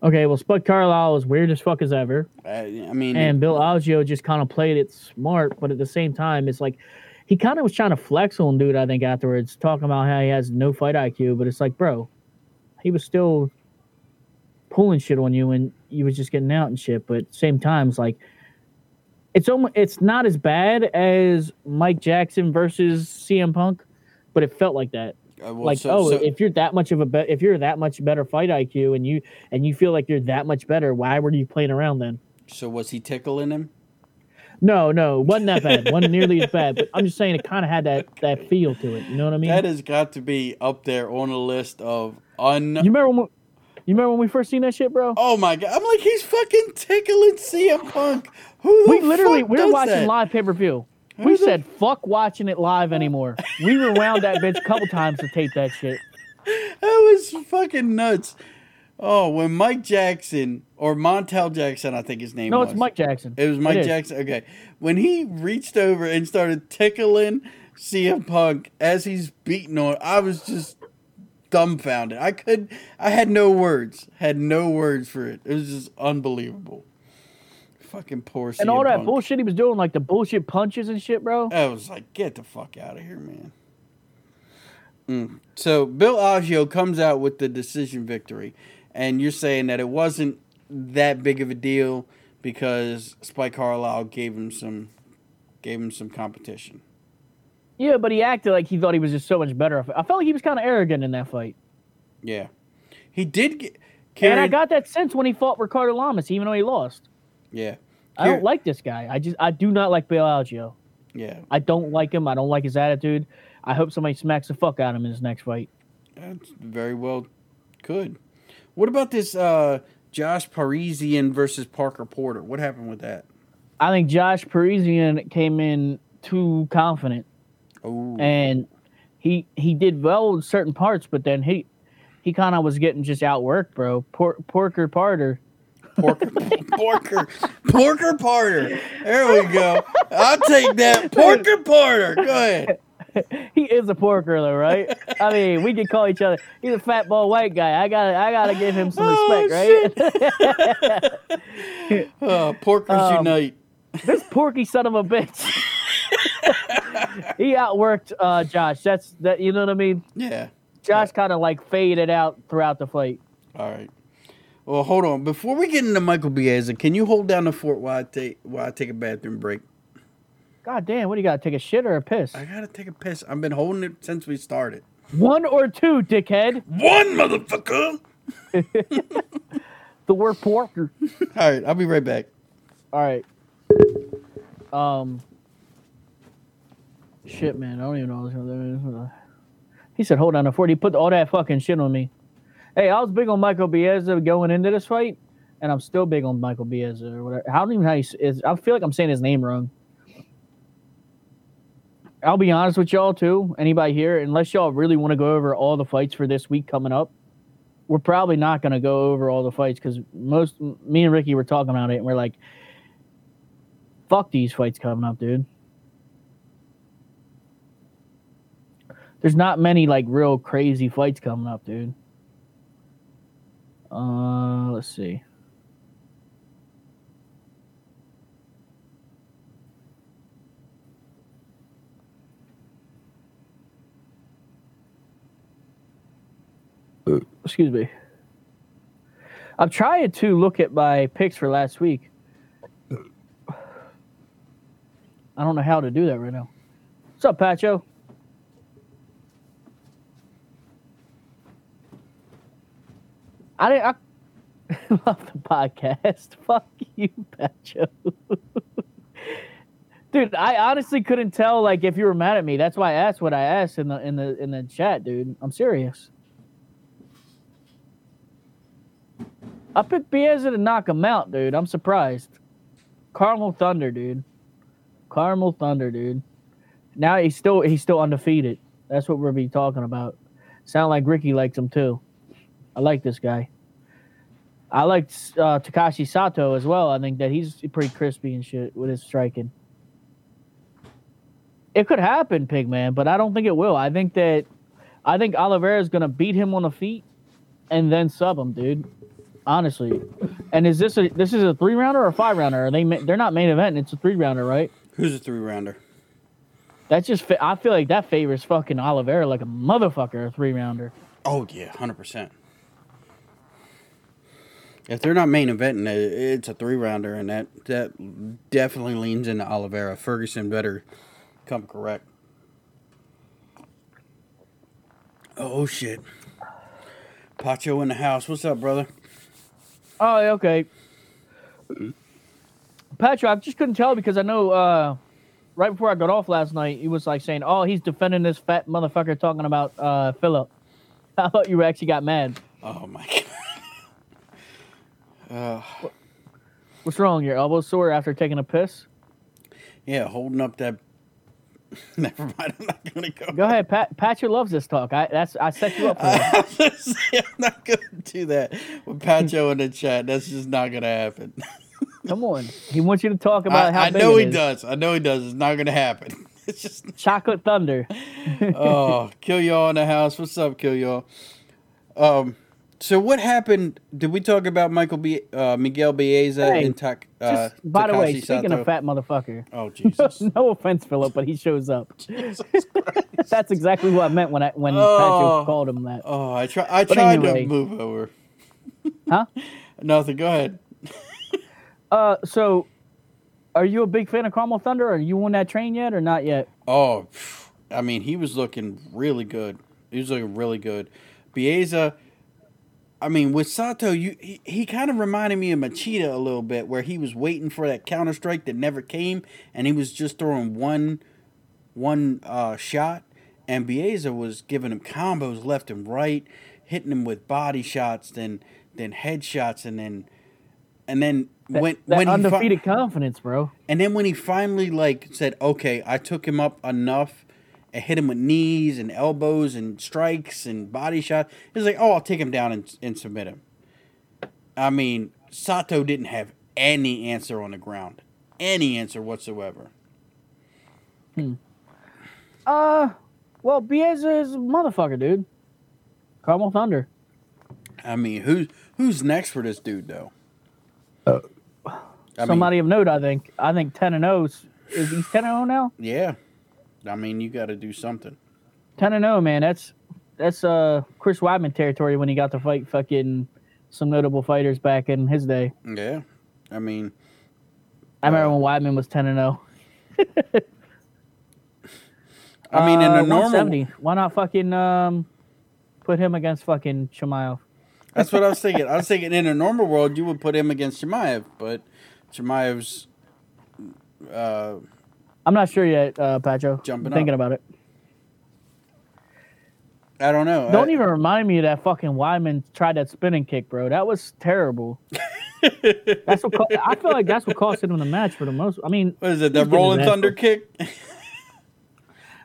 Okay, well, Spud Carlyle is weird as fuck as ever, I, I mean, and Bill Algeo just kind of played it smart, but at the same time, it's like he kind of was trying to flex on dude. I think afterwards, talking about how he has no fight IQ, but it's like, bro, he was still pulling shit on you, and you was just getting out and shit. But same time, it's like it's almost it's not as bad as Mike Jackson versus CM Punk, but it felt like that. Uh, well, like so- oh so- if you're that much of a be- if you're that much better fight IQ and you and you feel like you're that much better why were you playing around then so was he tickling him? no no wasn't that bad wasn't nearly as bad but I'm just saying it kind of had that that feel to it you know what I mean That has got to be up there on a list of un. you remember when we, you remember when we first seen that shit bro oh my god! I'm like he's fucking tickling CM Punk. Who the we literally we're watching that? live pay per view we said fuck watching it live anymore we rewound that bitch a couple times to tape that shit That was fucking nuts. Oh, when Mike Jackson or Montel Jackson, I think his name no was. it's Mike Jackson It was Mike is. Jackson. Okay. When he reached over and started tickling CM Punk as he's beating on, I was just dumbfounded. I could, I had no words, had no words for it. It was just unbelievable. Fucking poor and all that bullshit he was doing like the bullshit punches and shit bro I was like, get the fuck out of here, man. Mm. So Bill Algeo comes out with the decision victory, and you're saying that it wasn't that big of a deal because Spike Carlyle gave him some, gave him some competition. Yeah, but he acted like he thought he was just so much better. I felt like he was kind of arrogant in that fight. Yeah, he did get And I got that sense when he fought Ricardo Lamas, even though he lost. yeah, I don't like this guy. I just I do not like Bill Algeo. yeah. I don't like him. I don't like his attitude. I hope somebody smacks the fuck out of him in his next fight. That's very well could. What about this uh, Josh Parisian versus Parker Porter? What happened with that? I think Josh Parisian came in too confident, Oh, and he he did well in certain parts, but then he he kind of was getting just outworked, bro. Por- Porker Parter. Porker, Porker, Porker Porter. There we go. I'll take that. Porker Porter. Go ahead. he is a porker though, right? I mean, we can call each other. He's a fat ball white guy. I gotta, I gotta give him some Oh, respect, right? Uh, Porkers Um, Unite. this porky son of a bitch. he outworked uh, Josh. That's that. You know what I mean? Yeah. Josh kind of like faded out throughout the fight. All right. Well, hold on. Before we get into Michael Baeza, can you hold down the fort while I take while I take a bathroom break? God damn, what do you got? Take a shit or a piss? I gotta take a piss. I've been holding it since we started. One or two, dickhead. One motherfucker. The word porker. All right, I'll be right back. All right. Um. Shit, man. I don't even know. He said, "Hold on, before he put all that fucking shit on me." Hey, I was big on Michael Baeza going into this fight, and I'm still big on Michael Baeza or whatever. I don't even know how he is. I feel like I'm saying his name wrong. I'll be honest with y'all too. Anybody here, unless y'all really want to go over all the fights for this week coming up, we're probably not going to go over all the fights because most me and Ricky were talking about it, and we're like, "Fuck these fights coming up, dude." There's not many like real crazy fights coming up, dude. Uh, let's see. Excuse me. I'm trying to look at my picks for last week. I don't know how to do that right now. What's up, Pacho? I didn't. I love the podcast. Fuck you, Pacho. dude, I honestly couldn't tell like if you were mad at me. That's why I asked what I asked in the in the in the chat, dude. I'm serious. I picked Baeza to knock him out, dude. I'm surprised. Carmel Thunder, dude. Carmel Thunder, dude. Now he's still he's still undefeated. That's what we'll be talking about. Sound like Ricky likes him too. I like this guy. I like uh, Takashi Sato as well. I think that he's pretty crispy and shit with his striking. It could happen, Pigman, but I don't think it will. I think that I think Oliveira is gonna beat him on the feet and then sub him, dude. Honestly. And is this a this is a three rounder or a five rounder? Are they they're not main event? It's a three rounder, right? Who's a three rounder? That's just I feel like that favors fucking Oliveira like a motherfucker, a three rounder. Oh yeah, hundred percent. If they're not main eventing, it- it's a three rounder, and that that definitely leans into Oliveira. Ferguson better come correct. Oh shit. Pacho in the house. What's up, brother? Oh, okay. Patrick, I just couldn't tell because I know uh, right before I got off last night, he was like saying, "Oh, he's defending this fat motherfucker talking about uh, Philip." I thought you actually got mad. Oh my god. Uh, What's wrong? Your elbow sore after taking a piss? yeah, holding up that. Never mind. I'm not gonna go. Go ahead, Pat. Patrick loves this talk. I that's I set you up for that. I was gonna say, I'm not gonna do that with Pacho in the chat. That's just not gonna happen. Come on, he wants you to talk about I, how I know he is. does. I know he does. It's not gonna happen. It's just Chocolate Thunder. oh, kill y'all in the house. What's up, kill y'all? Um, so what happened? Did we talk about Michael B, uh, Miguel Baeza Hey, and Tak? Uh, Just, by the way, Takashi speaking Sato? of fat motherfucker, Oh Jesus! no offense, Philip, but he shows up. That's exactly what I meant when I when Oh. Patrick called him that. Oh, I try. I But tried anyway. to move over. Huh? Nothing. Go ahead. Uh, so are you a big fan of Carmel Thunder? Are you on that train yet or not yet? Oh. I mean, he was looking really good. He was looking really good. Baeza, I mean, with Sato, you he, he kind of reminded me of Machida a little bit, where he was waiting for that counter strike that never came, and he was just throwing one one uh, shot, and Baeza was giving him combos left and right, hitting him with body shots, then then head shots, and then and then That, when that when he fi- undefeated confidence, bro. and then when he finally like said, "Okay, I took him up enough," and hit him with knees and elbows and strikes and body shot, he was like, "Oh, I'll take him down and, and submit him." I mean, Sato didn't have any answer on the ground, any answer whatsoever. Hmm. Uh, well, Baeza is a motherfucker, dude. Carmel Thunder. I mean, who's who's next for this dude though? Mean, Somebody of note, I think. I think 10 and 0 's- is he's 10 and 0 now? yeah. I mean, you got to do something. 10 and 0, man. That's that's uh Chris Weidman territory when he got to fight fucking some notable fighters back in his day. Yeah. I mean, I remember when Weidman was 10 and oh. 0. I mean, in Uh, a normal Why not fucking um put him against fucking Chimaev? That's what I was thinking. I was thinking in a normal world you would put him against Chimaev, but Chimaev's uh, I'm not sure yet, uh, Pacho. Jumping I'm thinking up. about it. I don't know. Don't I- even remind me of that fucking Weidman tried that spinning kick, bro. That was terrible. that's what co- I feel like that's what cost him the match for the most. I mean, What is it? The Rolling Thunder kick?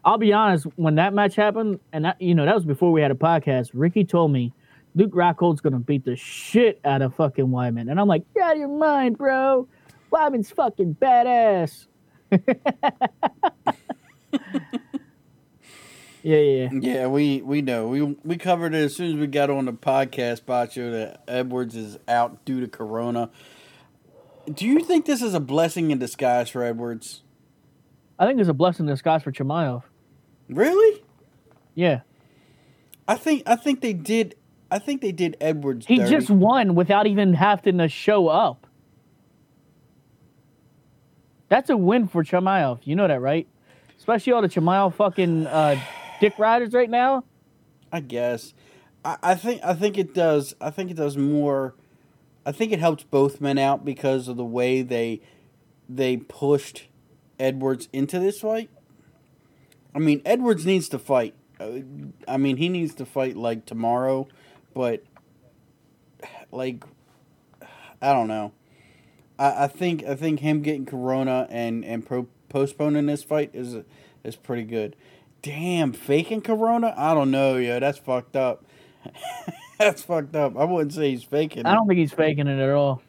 I'll be honest. When that match happened, and that you know that was before we had a podcast. Ricky told me Luke Rockhold's gonna beat the shit out of fucking Weidman, and I'm like, get out of your mind, bro. Weidman's fucking badass. yeah, yeah. yeah, we we know. We we covered it as soon as we got on the podcast, Bacho, that Edwards is out due to Corona. Do you think this is a blessing in disguise for Edwards? I think it's a blessing in disguise for Chimaev. Really? Yeah, I think I think they did. I think they did Edwards. he dirty. just won without even having to show up. That's a win for Chimaev. You know that, right? Especially all the Chimaev fucking uh, dick riders right now. I guess. I, I think I think it does. I think it does more. I think it helps both men out because of the way they they pushed Edwards into this fight. I mean, Edwards needs to fight. Uh, I mean, he needs to fight like tomorrow, but like I don't know. I, I think I think him getting Corona and and pro, postponing this fight is is pretty good. Damn, faking Corona? I don't know, yo. That's fucked up. that's fucked up. I wouldn't say he's faking. I don't think he's faking it at all.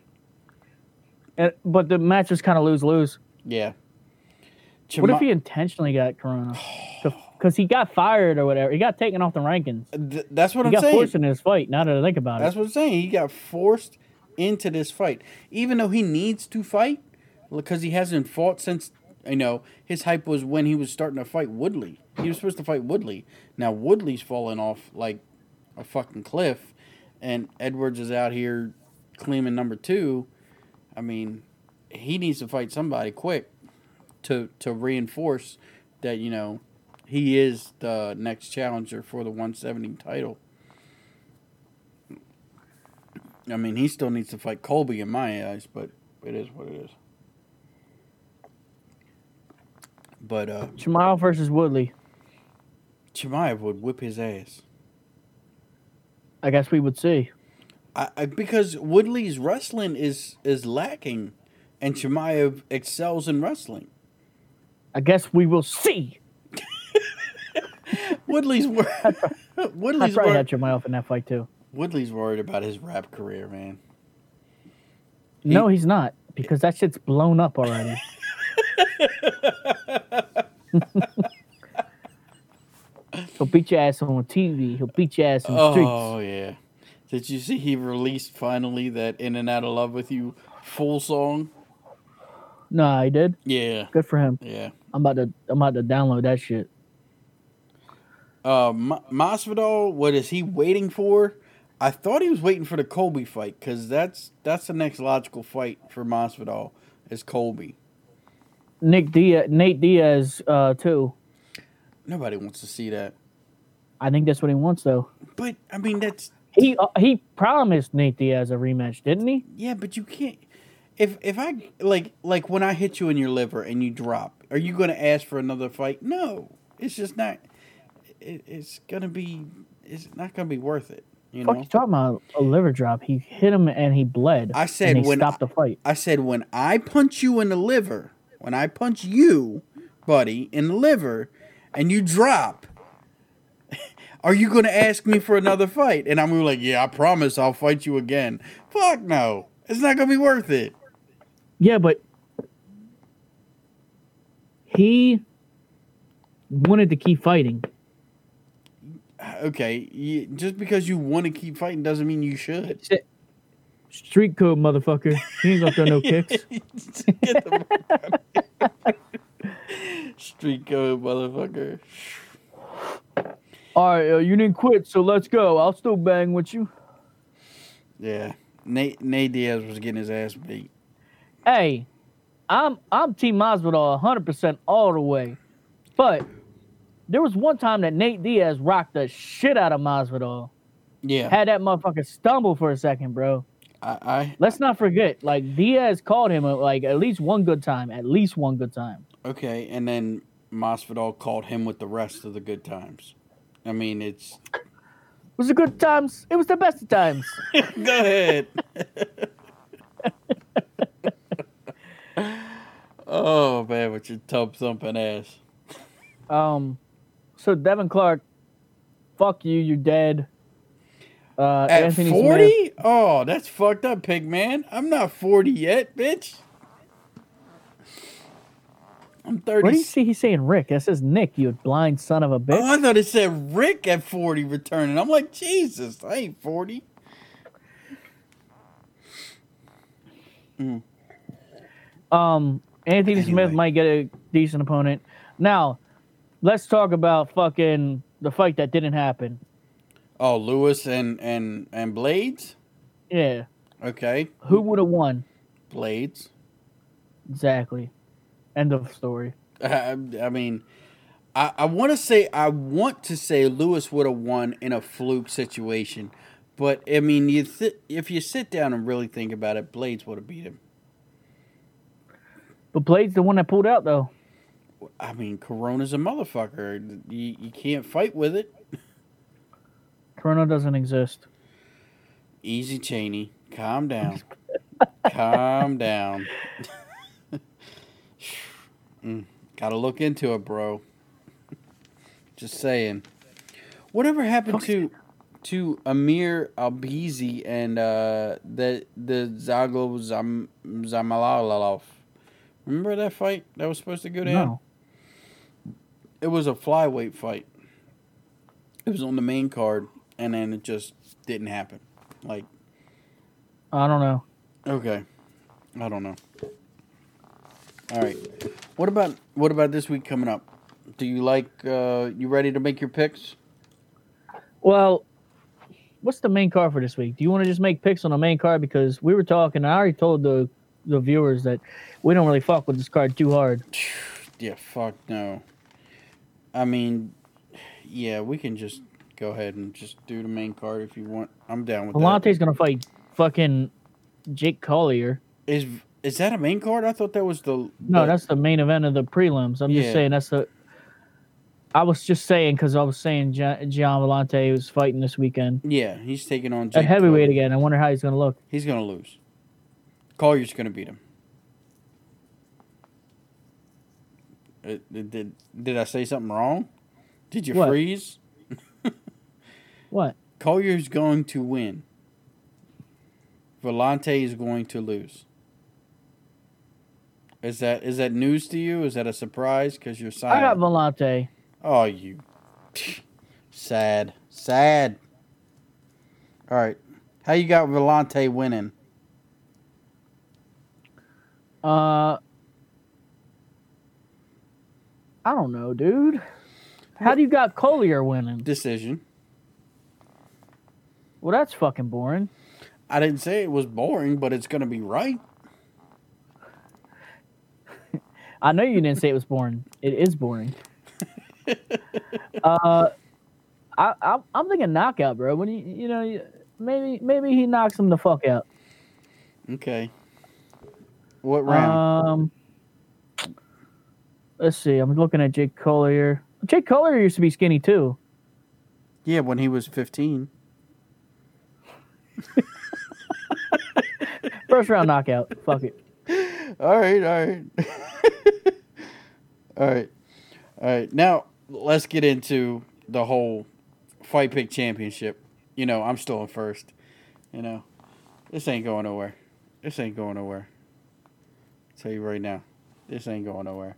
And, but the match was kind of lose lose. Yeah. What if he intentionally got corona? Because he got fired or whatever. He got taken off the rankings. Th- that's what He I'm saying. He got forced into this fight. Now that I think about That's it, what I'm saying. He got forced into this fight, even though he needs to fight because he hasn't fought since. You know, his hype was when he was starting to fight Woodley. He was supposed to fight Woodley. Now Woodley's falling off like a fucking cliff, and Edwards is out here claiming number two. I mean, he needs to fight somebody quick to to reinforce that you know he is the next challenger for the 170 title. I mean, he still needs to fight Colby in my eyes, but it is what it is. But uh Chimaev versus Woodley. Chimaev would whip his ass. I guess we would see. I, I because Woodley's wrestling is is lacking, and Chimaev excels in wrestling. I guess we will see. Woodley's wor- I Woodley's probably wor- had Chimaev in that fight too. Woodley's worried about his rap career, man. He- no, he's not because that shit's blown up already. He'll beat your ass on TV. He'll beat your ass in the streets. Oh yeah. Did you see he released finally that "In and Out of Love with You" full song? No, I did. Yeah, Good for him. yeah. I'm about to I'm about to download that shit. Uh, Ma- Masvidal, what is he waiting for? I thought he was waiting for the Colby fight because that's that's the next logical fight for Masvidal is Colby. Nick Diaz, Nate Diaz, uh, too. Nobody wants to see that, I think that's what he wants though. but I mean that's He uh, he promised Nate Diaz a rematch, didn't he? yeah, but you can't. If if I like like when I hit you in your liver and you drop, are you going to ask for another fight? No, it's just not. It, it's gonna be. It's not gonna be worth it. You Fuck know. you talking about a liver drop? He hit him and he bled. I said when stopped the fight. I said when I punch you in the liver, when I punch you, buddy, in the liver, and you drop, are you gonna ask me for another fight? And I'm gonna be like, yeah, I promise I'll fight you again. Fuck no, it's not gonna be worth it. Yeah, but he wanted to keep fighting. Okay, you, just because you want to keep fighting doesn't mean you should. Street code, motherfucker. He ain't gonna throw no kicks. Get the fuck out of here. Street code, motherfucker. All right, uh, you didn't quit, so let's go. I'll still bang with you. Yeah, Nate Nate Diaz was getting his ass beat. Hey, I'm I'm Team Masvidal 100 percent all the way, but there was one time that Nate Diaz rocked the shit out of Masvidal. Yeah, Had that motherfucker stumble for a second, bro. I, I Let's not forget, like Diaz called him like at least one good time, at least one good time. Okay, and then Masvidal called him with the rest of the good times. I mean, it's It was the good times. It was the best of times. go ahead. oh man, with your tub thumping ass. Um, so Devin Clark, fuck you, you're dead. Uh, At Anthony Smith, forty? Oh, that's fucked up, pig man. I'm not forty yet, bitch. I'm thirty. What do you see? He's saying Rick. That says Nick. You blind son of a bitch. Oh, I thought it said Rick at forty returning. I'm like, Jesus, I ain't forty. Um, Anthony Smith might get a decent opponent. Now, let's talk about fucking the fight that didn't happen. Oh, Lewis and and and Blaydes. Yeah, Okay, who would have won? Blaydes. Exactly. End of story. I, I mean, I, I want to say I want to say Lewis would have won in a fluke situation, but I mean, you th- if you sit down and really think about it, Blaydes would have beat him. But Blade's the one that pulled out though. I mean, Corona's a motherfucker. You, you can't fight with it. Corona doesn't exist. Easy, Cheney. Calm down. Calm down. Mm, gotta look into it, bro. Just saying. Whatever happened to to Amir Albazi and uh, the the Zago Zam, Zamalalov? Remember that fight that was supposed to go down? No. It was a flyweight fight. It was on the main card, and then it just didn't happen. Like, I don't know. okay, I don't know. All right, what about what about this week coming up? Do you like? Uh, you ready to make your picks? Well, what's the main card for this week? Do you want to just make picks on the main card because we were talking? I already told the the viewers that we don't really fuck with this card too hard. Yeah, fuck no. I mean, yeah, we can just go ahead and just do the main card if you want. I'm down with that. Villante's gonna fight fucking Jake Collier. Is is that a main card? I thought that was the No, that's the main event of the prelims. I'm Yeah. just saying that's the. I was just saying because I was saying Gian, Gian Villante was fighting this weekend yeah. He's taking on Jake heavyweight Collier. again. I wonder how he's gonna look. He's gonna lose. Collier's gonna beat him. Did, did did I say something wrong? Did you What? freeze? What? Collier's going to win. Villante is going to lose. Is that is that news to you? Is that a surprise? Because you're I got Villante. Oh, you. Sad. Sad. All right. How you got Villante winning? Uh, I don't know, dude. How do you got Collier winning? Decision. Well, that's fucking boring. I didn't say it was boring, but it's going to be right. I know you didn't say it was boring. It is boring. uh, I, I I'm thinking knockout, bro. When you you know maybe maybe he knocks him the fuck out. Okay. What round? Um, let's see. I'm looking at Jake Collier. Jake Collier used to be skinny too. yeah, when he was 15. First round knockout. Fuck it. All right, all right. all right. All right. Now, let's get into the whole fight pick championship. You know, I'm still in first. You know, this ain't going nowhere. This ain't going nowhere. tell you right now, this ain't going nowhere.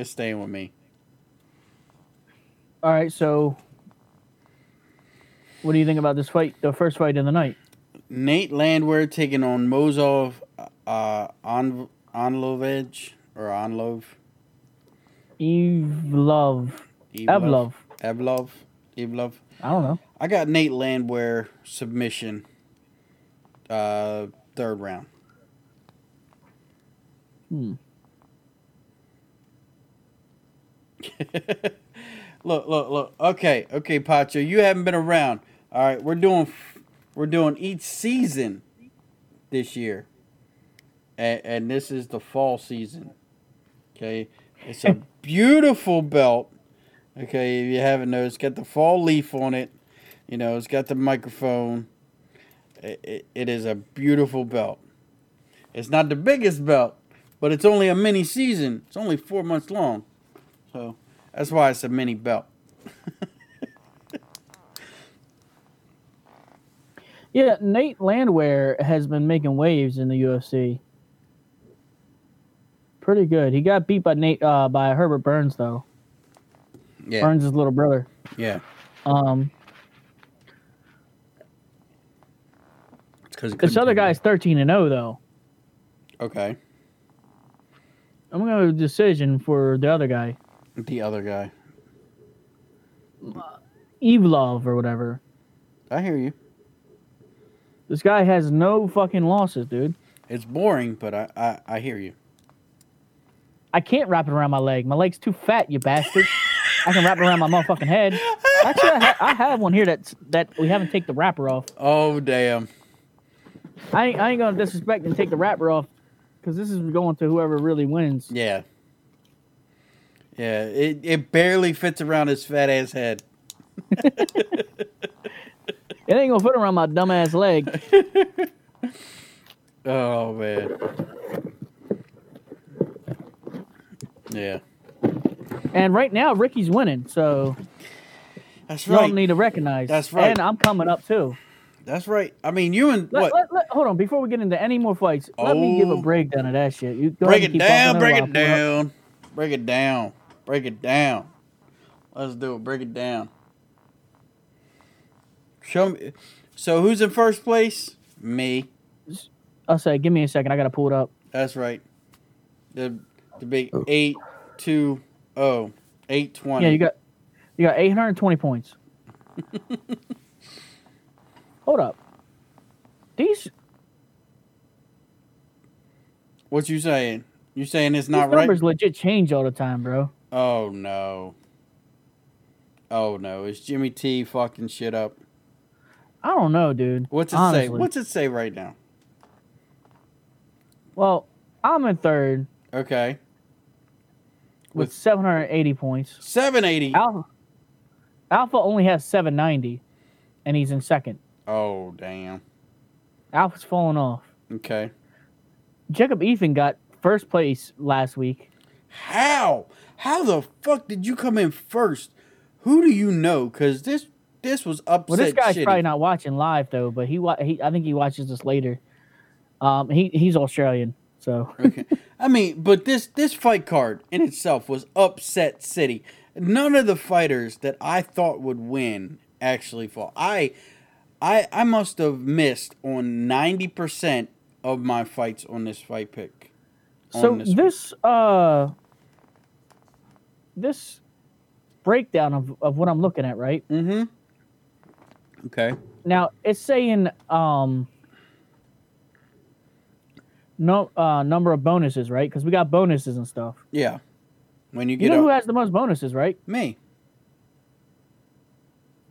It's staying with me. All right. So, what do you think about this fight? The first fight of the night. Nate Landwehr taking on Mozov uh, on Onlovej or Onlov. Evlov. Evlov. Evlov. Evlov. I don't know. I got Nate Landwehr submission. Uh, third round. Hmm. look, look, look. Okay, okay, Pacho, you haven't been around. All right, we're doing, we're doing each season this year, and, and this is the fall season. Okay, it's a beautiful belt. Okay, if you haven't noticed, it's got the fall leaf on it. You know, it's got the microphone. It, it, it is a beautiful belt. It's not the biggest belt, but it's only a mini season. It's only four months long. So that's why it's a mini belt. Yeah, Nate Landwehr has been making waves in the UFC. Pretty good. He got beat by Nate uh, by Herbert Burns though. Yeah. Burns' little brother. Yeah. Um, this other guy's thirteen and zero though. Okay. I'm gonna go decision for the other guy, The other guy. Evlov or whatever. I hear you. This guy has no fucking losses, dude. It's boring, but I, I, I hear you. I can't wrap it around my leg. My leg's too fat, you bastard. I can wrap it around my motherfucking head. Actually, I, ha- I have one here that's that we haven't take the wrapper off. Oh damn. I ain't, I ain't gonna disrespect and take the wrapper off because this is going to whoever really wins. Yeah. Yeah. It it barely fits around his fat ass head. It ain't gonna fit around my dumb ass leg. Oh man. Yeah, And right now, Ricky's winning, so that's right. you don't need to recognize. That's right. And I'm coming up too. That's right. I mean, you and Let, what? let- let- hold on, before we get into any more fights, let me give a Oh. breakdown of that shit. You break it down. Break it I pull up. down. Break it down. Break it down. Let's do it. Break it down. Show me. So who's in first place? Me. I'll say, give me a second. I gotta pull it up. That's right. The the big eight two oh eight twenty. Yeah, you got you got 820 points. Hold up. These What you saying? You saying it's not right? numbers legit change all the time, bro. Oh no. Oh no! Is Jimmy T fucking shit up? I don't know, dude. What's it honestly. say? What's it say right now? Well, I'm in third Okay, with, With- 780 points. seven eighty. Alpha Alpha only has 790, and he's in second. Oh damn. Alpha's falling off. Okay. Jacob Ethan got first place last week. How? How the fuck did you come in first? Who do you know? Cause this this was upset. Well, this guy's shitty. probably not watching live though, but he, wa- he I think he watches this later. Um, he he's Australian, so okay. I mean, but this this fight card in itself was upset city. None of the fighters that I thought would win actually fought. I I I must have missed on ninety percent of my fights on this fight pick. so this this, uh this breakdown of, of what I'm looking at, right Mm-hmm. Okay. now, it's saying um no uh number of bonuses, right? Because we got bonuses and stuff. Yeah. When you You get know up, who has the most bonuses, right? me.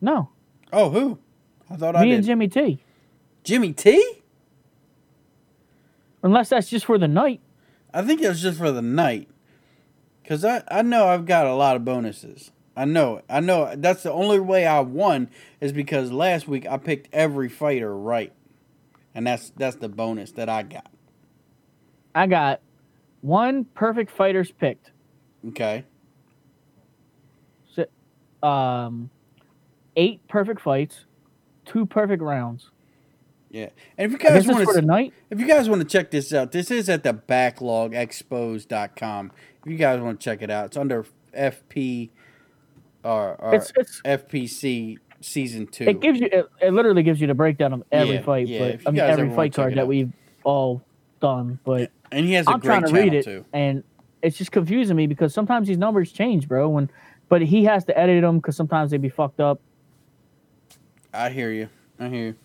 No, Oh, who? I thought I me and Jimmy T. Jimmy T. Unless that's just for the night. I think it was just for the night. Cause I, I know I've got a lot of bonuses. I know it. I know that's the only way I won is because last week I picked every fighter right. And that's that's the bonus that I got. I got one perfect fighters picked. Okay. um, eight perfect fights, two perfect rounds. Yeah. And if you guys want to if you guys want to check this out, this is at the backlogexpos.com. If you guys want to check it out, it's under FP or, or It's it's FPC season 2. it gives you it, it literally gives you the breakdown of every Yeah, fight, yeah, but I mean every fight card that out. we've all done. But and he has a I'm great trying to read it, too. and it's just confusing me because sometimes these numbers change, bro. When but he has to edit them because sometimes they be fucked up. I hear you. I hear you.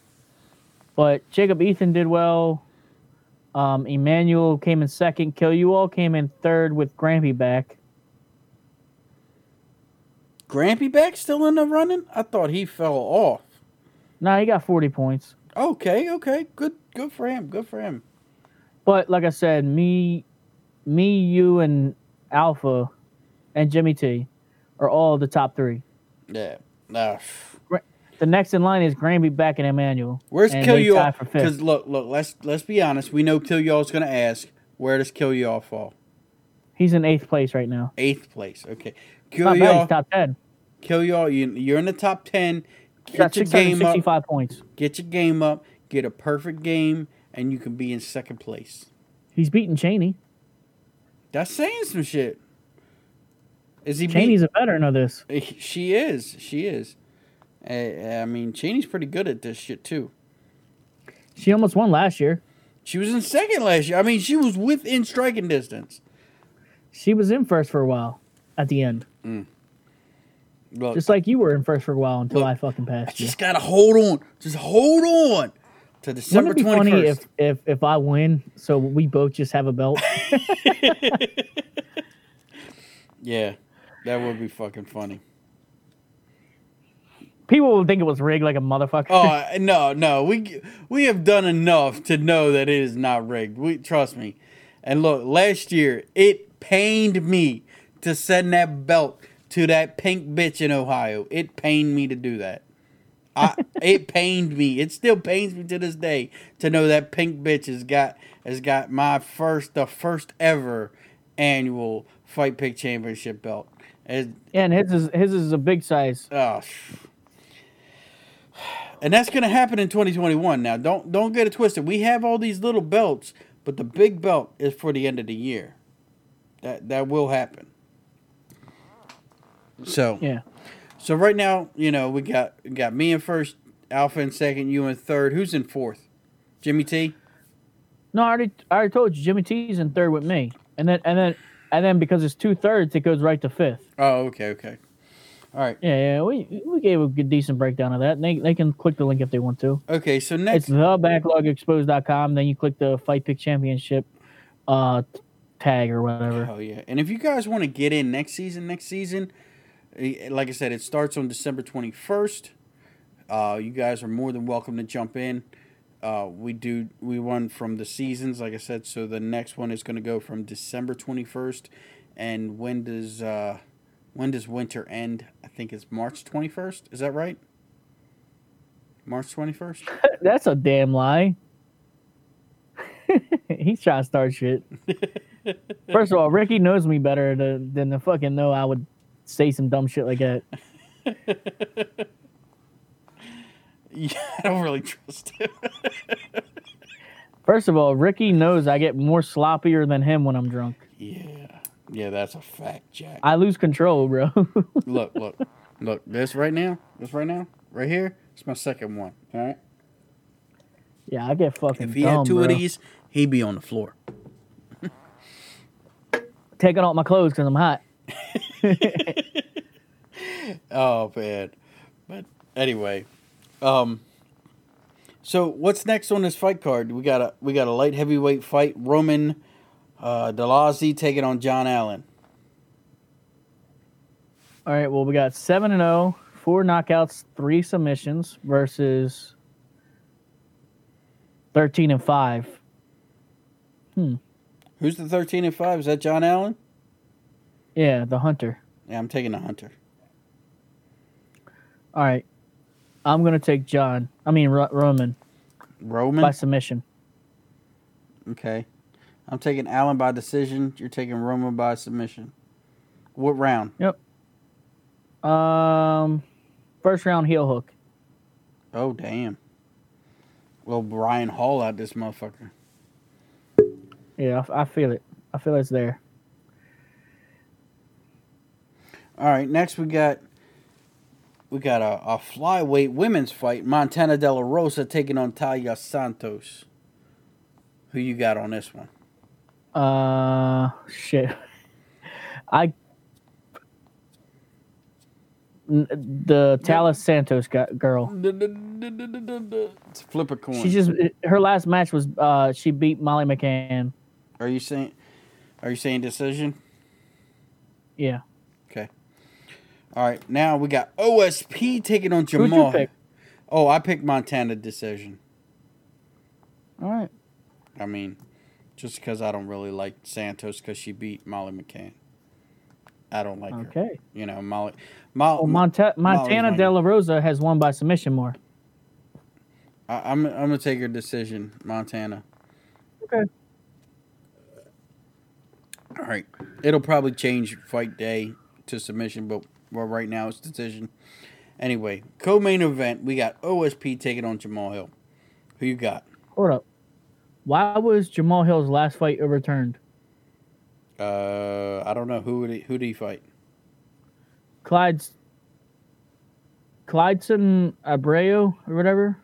But Jacob Ethan did well. Um, Emmanuel came in second. Kill You All came in third with Grampy back. Grampy back still in the running? I thought he fell off. Nah, he got 40 points. Okay, okay. Good good for him. Good for him. But like I said, me, me, you, and Alpha, and Jimmy T, are all the top three. Yeah. Nah. The next in line is Granby back and Emmanuel. Where's and Kill You All? Because look, look, let's let's be honest. We know Kill You All's gonna ask, where does Kill You All fall? He's in eighth place right now. Eighth place. Okay. Kill Not. All He's top ten. Kill You All, you you're in the top ten. He's got Get your game up. points. Get your game up. Get a perfect game, and you can be in second place. He's beating Cheney. That's saying some shit. Is he Cheney's a veteran of this. She is. She is. I mean, Cheney's pretty good at this shit too. She almost won last year. She was in second last year. I mean, she was within striking distance. She was in first for a while at the end. Mm. Look, Just like you were in first for a while until Look, I fucking I passed you. just gotta hold on. Just hold on to December it be twenty funny if, if if I win, so we both just have a belt? Yeah, that would be fucking funny. People will think it was rigged like a motherfucker. Oh I- uh, no, no, we we have done enough to know that it is not rigged. We trust me. And look, last year it pained me to send that belt to that pink bitch in Ohio. It pained me to do that. I, it pained me. It still pains me to this day to know that Pink bitch has got has got my first the first ever annual Fight Pick Championship belt. It, Yeah, and his is his is a big size. oh, and that's gonna happen in 2021. Now, don't don't get it twisted. We have all these little belts, but the big belt is for the end of the year. That that will happen. So Yeah. so right now, you know, we got we got me in first, Alpha in second, you in third. Who's in fourth? Jimmy T. No, I already I already told you Jimmy T's in third with me. And then and then and then because it's two thirds, it goes right to fifth. Oh, okay, okay. All right. Yeah, yeah. We we gave a good decent breakdown of that. And they they can click the link if they want to. Okay, so next It's thebacklogexposed.com. Then you click the Fight Pick Championship uh tag or whatever. Oh yeah. And if you guys want to get in next season, next season, eh, like I said, it starts on December 21st. Uh, you guys are more than welcome to jump in. Uh, we do we run from the seasons, like I said. So the next one is going to go from December 21st, and when does uh, when does winter end? I think it's March 21st. Is that right? March 21st. That's a damn lie. He's trying to start shit. First of all, Ricky knows me better to, than to fucking know I would say some dumb shit like that. Yeah, I don't really trust him. First of all, Ricky knows I get more sloppier than him when I'm drunk. yeah, yeah, that's a fact, Jack. I lose control, bro. look, look, look. This right now, this right now, right here. It's my second one. All right. yeah, I get fucking If he dumb, had two bro. of these, he'd be on the floor. Taking off my clothes because I'm hot. Oh man. But anyway, um. So what's next on this fight card? We got a we got a light heavyweight fight. Roman uh, Dolidze taking on John Allan. All right, well, we got 7 and 0, four knockouts, three submissions versus 13 and 5. Hmm. Who's the thirteen and five? Is that John Allen? Yeah, the Hunter. Yeah, I'm taking the Hunter. All right. I'm going to take John. I mean, Ro- Roman Roman. by submission. Okay. I'm taking Allen by decision. You're taking Roman by submission. What round? Yep. Um, First round heel hook. Oh damn. Well, Brian Hall out this motherfucker. Yeah, I, I feel it. I feel it's there. All right, next we got we got a, a flyweight women's fight. Montana De La Rosa taking on Taila Santos. Who you got on this one? Uh, shit. I The Taila Santos girl. It's flip a coin. She just her last match was uh she beat Molly McCann. Are you saying? Are you saying decision? Yeah. Okay. All right. Now we got OSP taking on Jamal. Who'd you pick? Oh, I picked Montana decision. All right. I mean, just because I don't really like Santos because she beat Molly McCann. I don't like her. Okay. You know, Molly. Mo- Well, Monta- Montana. De La Rosa has won by submission more. I, I'm I'm gonna take her decision, Montana. Okay. All right. It'll probably change fight day to submission, but well, right now it's decision. Anyway, co-main event we got OSP taking on Jamal Hill. Who you got? Hold up. Why was Jamal Hill's last fight overturned? Uh, I don't know who would he, who did he fight? Clyde's Clydeson Abreu or whatever.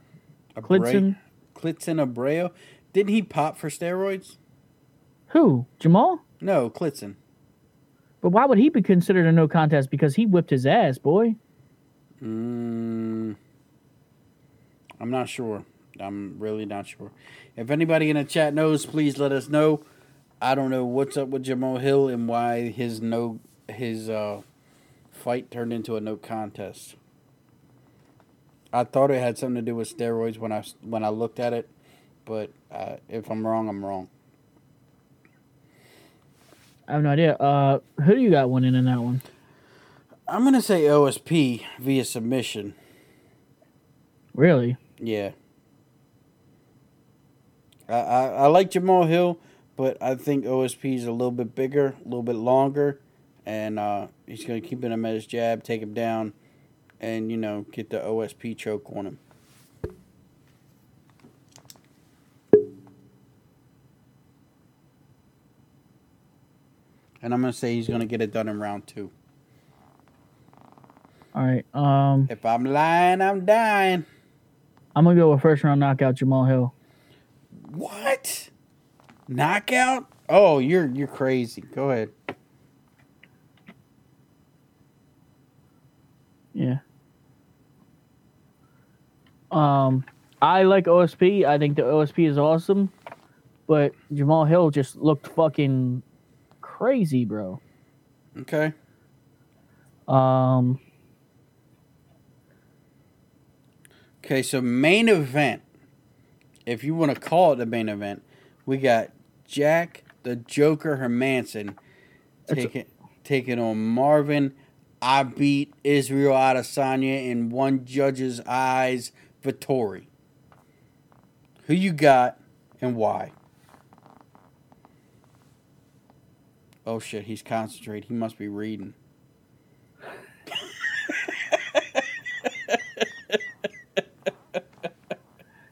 Klidson. Clitzen Abreu. Didn't he pop for steroids? Who? Jamal? No, Clitzen. But why would he be considered a no contest? Because he whipped his ass, boy. Mm, I'm not sure. I'm really not sure. If anybody in the chat knows, please let us know. I don't know what's up with Jamal Hill and why his no his uh, fight turned into a no contest. I thought it had something to do with steroids when I when I looked at it, but uh, if I'm wrong, I'm wrong. I have no idea. Uh, who do you got winning in that one? I'm gonna say OSP via submission. Really? Yeah. I, I, I like Jamal Hill, but I think OSP is a little bit bigger, a little bit longer, and uh, he's going to keep him at his jab, take him down, and, you know, get the OSP choke on him. And I'm going to say he's going to get it done in round two. All right. Um, If I'm lying, I'm dying. I'm gonna go with first round knockout Jamal Hill. What? Knockout? Oh, you're you're crazy. Go ahead. Yeah. Um, I like OSP. I think the OSP is awesome, but Jamal Hill just looked fucking crazy, bro. Okay. Um, Okay, so main event. If you want to call it the main event, we got Jack the Joker Hermansson taking taking on Marvin. I beat Israel Adesanya in one judge's eyes. Vettori. Who you got and why? Oh shit, he's concentrating. He must be reading.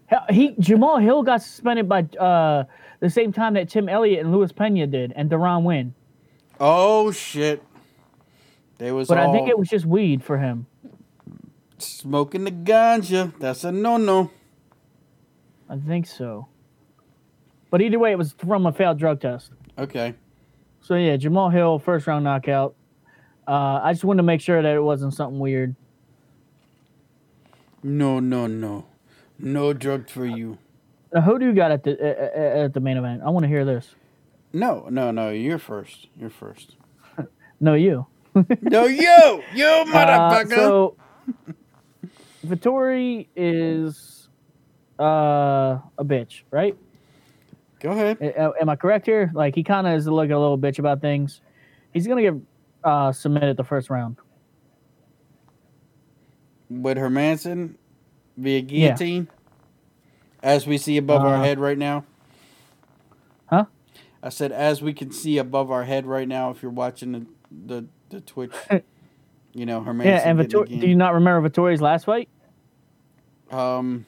hell, he Jamal Hill got suspended by uh the same time that Tim Elliott and Luis Pena did, and Deron Winn. Oh shit. They was But I think it was just weed for him. smoking the ganja. That's a no no. I think so. But either way, it was from a failed drug test. Okay. So yeah, Jamal Hill, first round knockout. Uh, I just wanted to make sure that it wasn't something weird. No no no. No drug for you. Now, who do you got at the uh, uh, at the main event? I want to hear this. No, no, no. You're first. You're first. No, you. No, you, you Uh, motherfucker. so, Vettori is uh, a bitch, right? Go ahead. A- Am I correct here? Like he kind of is like a little bitch about things. He's gonna get uh, submitted the first round. With Hermansson via guillotine, as we see above our Uh, head right now. Huh? I said, as we can see above our head right now, if you're watching the the, the Twitch, you know, Hermansson. yeah, and Vettori. Do you not remember Vettori's last fight? Um,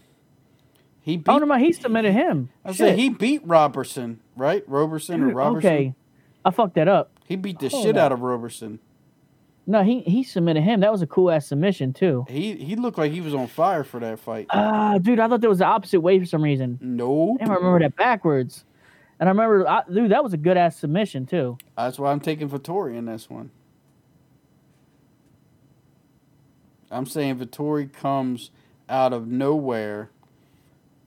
he beat. Oh no, he submitted him. I said he beat Robertson, right? Roberson or Robertson. Okay, I fucked that up. He beat the Hold shit up. out of Roberson. No, he he submitted him. That was a cool ass submission too. He he looked like he was on fire for that fight. Ah, dude, I thought that was the opposite way for some reason. Nope. Damn, I remember that backwards. And I remember, I, dude, that was a good ass submission too. That's why I'm taking Vettori in this one. I'm saying Vettori comes out of nowhere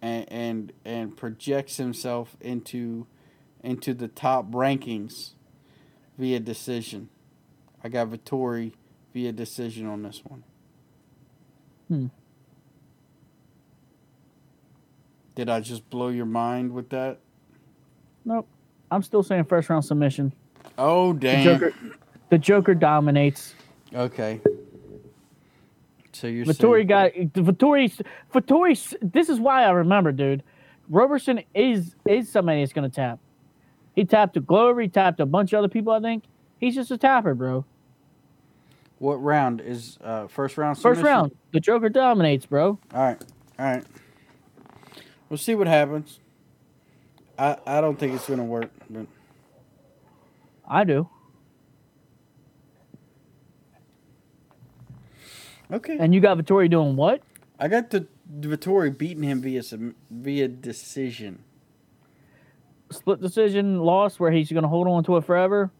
and and and projects himself into into the top rankings via decision. I got Vettori via decision on this one. Hmm. Did I just blow your mind with that? Nope, I'm still saying first round submission. Oh damn. The. Joker, the Joker dominates. Okay. So you're Vettori got Vettori. Vettori. This is why I remember, dude. Roberson is is somebody that's gonna tap. He tapped to Glover. He tapped a bunch of other people. I think he's just a tapper, bro. What round is uh first round First submission? round, the Joker dominates, bro. All right. All right. We'll see what happens. I I don't think it's gonna work, but I do. okay. And you got Vettori doing what? I got the Vettori beating him via some via decision. Split decision loss where he's gonna hold on to it forever.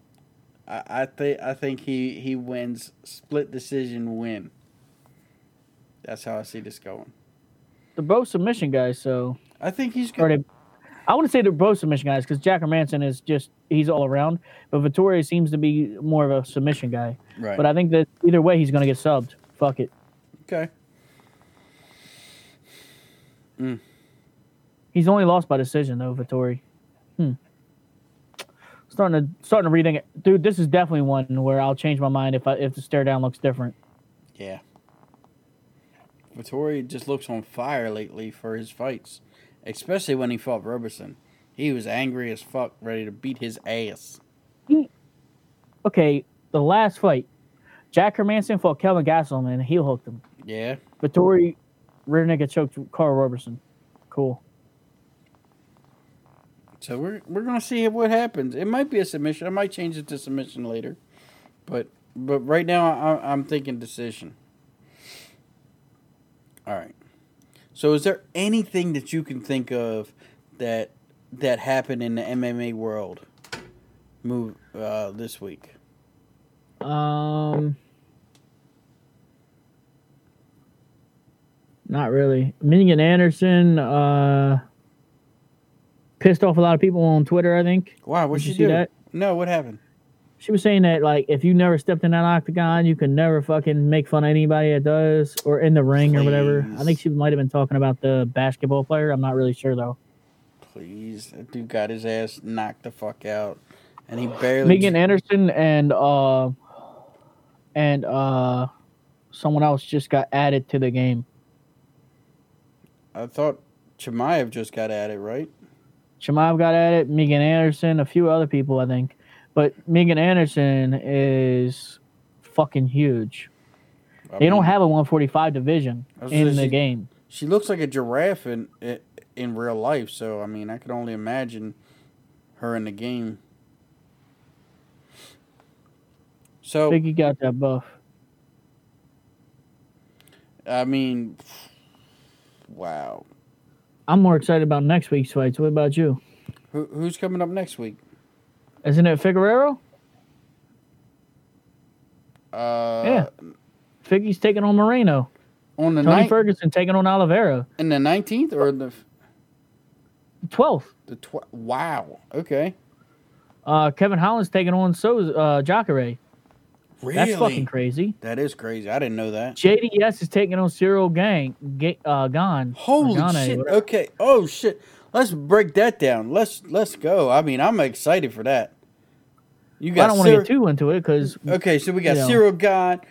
I, I think I think he he wins split decision win. That's how I see this going. They're both submission guys, so I think he's good. I wouldn't say they're both submission guys because Jack Manson is just he's all around, but Vettori seems to be more of a submission guy. Right. But I think that either way he's gonna get subbed. Fuck it. okay. He's only lost by decision though, Vettori. Starting to starting to reading it, dude. This is definitely one where I'll change my mind if I, if the stare down looks different. Yeah. Vettori just looks on fire lately for his fights, especially when he fought Roberson. He was angry as fuck, ready to beat his ass. Mm. Okay, the last fight, Jack Hermansson fought Kelvin Gastelum and he hooked him. Yeah, Vettori rear naked choked Karl Roberson. Cool. So we're we're gonna see what happens. It might be a submission. I might change it to submission later, but but right now I, I'm thinking decision. All right. So is there anything that you can think of that that happened in the MMA world move uh, this week? Um, not really. Minigan Anderson uh pissed off a lot of people on Twitter. I think Wow, what Did you she see do? that? No, what happened? she was saying that like if you never stepped in that octagon, you can never fucking make fun of anybody that does or in the ring or whatever. I think she might have been talking about the basketball player. I'm not really sure though. Please, that dude got his ass knocked the fuck out, and he barely. Megan Anderson and uh and uh someone else just got added to the game. I thought Chimaev just got added, right? Chimaev got at it. Megan Anderson, a few other people, I think. But Megan Anderson is fucking huge. I They don't have a 145 division in the say- game. She looks like a giraffe in in- in real life, so I mean, I could only imagine her in the game. So Biggie got that buff. I mean, wow. I'm more excited about next week's fights. What about you? Who, who's coming up next week? Isn't it Figueroa? Uh, Yeah. Figgy's taking on Moreno. on the Tony ninth, Ferguson taking on Oliveira. in the nineteenth or the 12th. the tw- Wow. Okay. Uh, Kevin Holland's taking on so uh, Jacare. Really? That's fucking crazy. That is crazy. I didn't know that. JDS is taking on Ciryl Gang, Ga- uh, Gone. Holy Gane, shit! whatever. Okay. Oh shit. Let's break that down. Let's let's go. I mean, I'm excited for that. You got. I don't want to get too into it because okay, so we got you know. Ciryl God,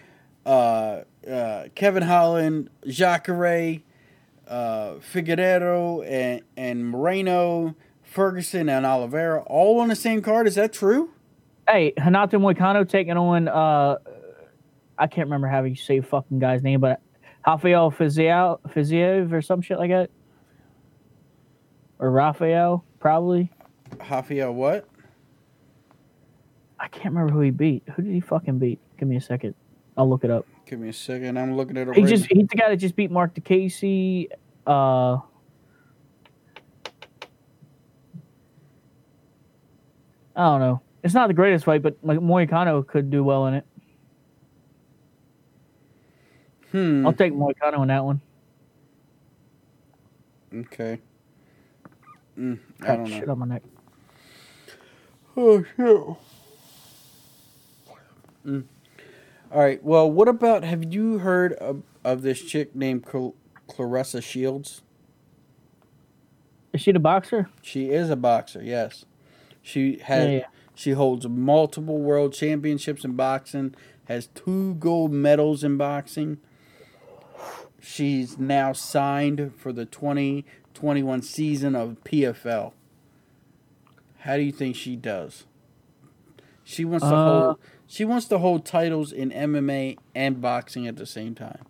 uh, uh, Kevin Holland, Jacare, uh, Figueroa, and and Moreno, Ferguson, and Oliveira all on the same card. Is that true? Hey, Renato Moicano taking on uh I can't remember how you say fucking guy's name, but Rafael Fiziev Fiziev or some shit like that. Or Rafael, probably. Rafael, what? I can't remember who he beat. Who did he fucking beat? Give me a second. I'll look it up. Give me a second. I'm looking at it. He just he's the guy that just beat Marc Diakiese. Uh I don't know. It's not the greatest fight, but like Moicano could do well in it. Hmm. I'll take Moicano on that one. Okay. Mm, I don't shit know. on my neck. Oh shit. Mm. All right. Well, what about? Have you heard of, of this chick named Cl- Claressa Shields? Is she the boxer? She is a boxer. Yes. She has. Yeah, yeah. She holds multiple world championships in boxing. Has two gold medals in boxing. She's now signed for the 2021 season of PFL. How do you think she does? She wants to Uh, hold she wants to hold titles in MMA and boxing at the same time.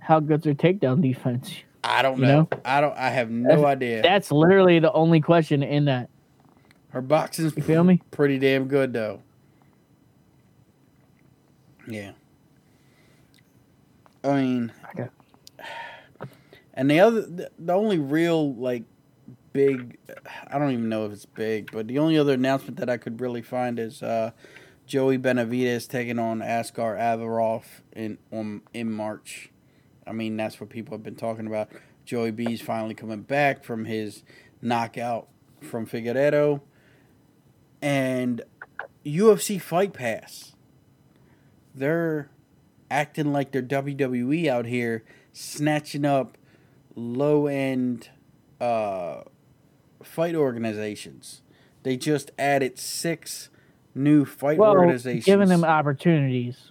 How good's her takedown defense? I don't You know. know? I don't I have no That's- idea. That's literally the only question in that. Her boxing's You feel me? pretty damn good though. Yeah. I mean, Okay. and the other, the, the only real like big, I don't even know if it's big, but the only other announcement that I could really find is uh, Joey Benavidez taking on Askar Askarov in on in March. I mean, that's what people have been talking about. Joey B's finally coming back from his knockout from Figueiredo. And UFC Fight Pass. They're acting like they're WWE out here, snatching up low end uh, fight organizations. They just added six new fight Well, organizations. giving them opportunities.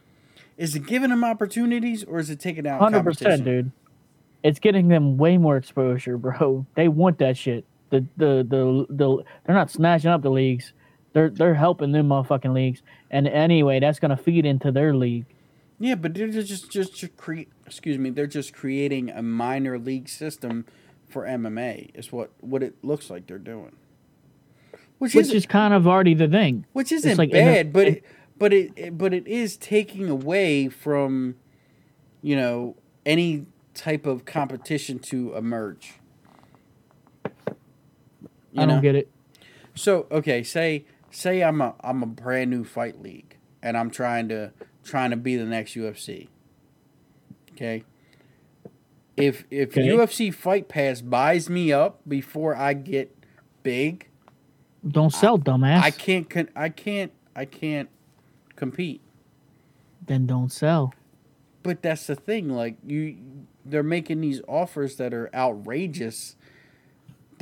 is it giving them opportunities or is it taking out Hundred percent, dude. it's getting them way more exposure, bro. They want that shit. The the the the they're not snatching up the leagues. They're they're helping them motherfucking leagues. And anyway, that's gonna feed into their league. Yeah, but they're just just to create. Excuse me, they're just creating a minor league system for MMA. Is what what it looks like they're doing. Which, Which is kind of already the thing. which isn't like in a- bad, but it, but it, it but it is taking away from, you know, any type of competition to emerge. You I don't know? get it. So okay, say say I'm a I'm a brand new fight league and I'm trying to trying to be the next UFC. Okay. If if Okay. UFC Fight Pass buys me up before I get big, Don't sell, dumbass. I can't con- I can't I can't compete. then don't sell. But that's the thing, like you they're making these offers that are outrageous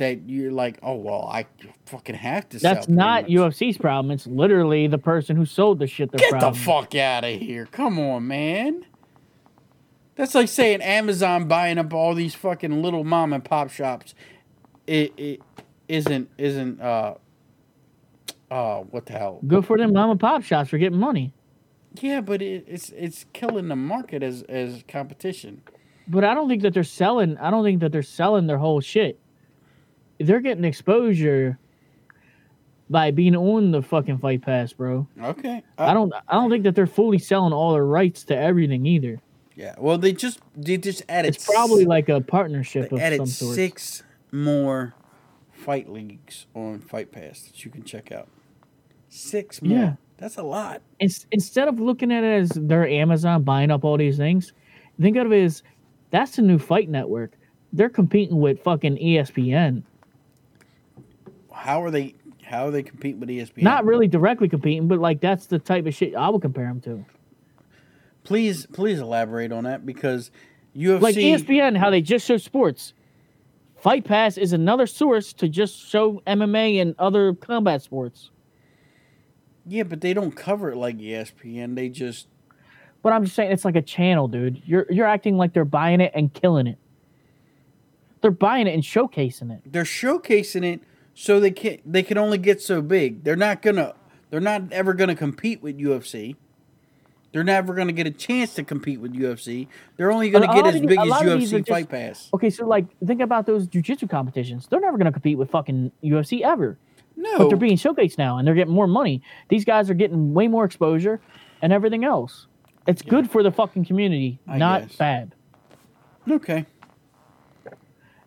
that you're like, "Oh, well, I fucking have to. That's not much." UFC's problem. It's literally the person who sold the shit. Their Get problem. the fuck out of here. Come on, man. That's like saying Amazon buying up all these fucking little mom and pop shops. It it isn't isn't uh uh what the hell? Good for them mom and pop shops for getting money. Yeah, but it, it's it's killing the market as as competition. But I don't think that they're selling. I don't think that they're selling their whole shit. They're getting exposure by being on the fucking Fight Pass, bro. Okay. I uh, don't. I don't think that they're fully selling all their rights to everything either. Yeah. Well, they just they just added It's probably s- like a partnership of added some sort. six more fight leagues on Fight Pass that you can check out. Six more. Yeah. That's a lot. Ins- instead of looking at it as their Amazon buying up all these things, think of it as that's a new fight network. They're competing with fucking ESPN. How are they? How are they competing with ESPN? Not really directly competing, but like that's the type of shit I would compare them to. Please, please elaborate on that because UFC. Like ESPN, how they just show sports. Fight Pass is another source to just show MMA and other combat sports. Yeah, but they don't cover it like ESPN. They just. But I'm just saying it's like a channel, dude. You're you're acting like they're buying it and killing it. They're buying it and showcasing it. They're showcasing it so they can they can only get so big. They're not gonna. They're not ever gonna compete with UFC. They're never gonna get a chance to compete with UFC. They're only gonna get as these- big as lot of these are UFC just- Fight Pass. Okay, so like think about those jujitsu competitions. They're never gonna compete with fucking UFC ever. No, But they're being showcased now and they're getting more money. These guys are getting way more exposure and everything else. It's good for the fucking community, I not guess. bad. okay.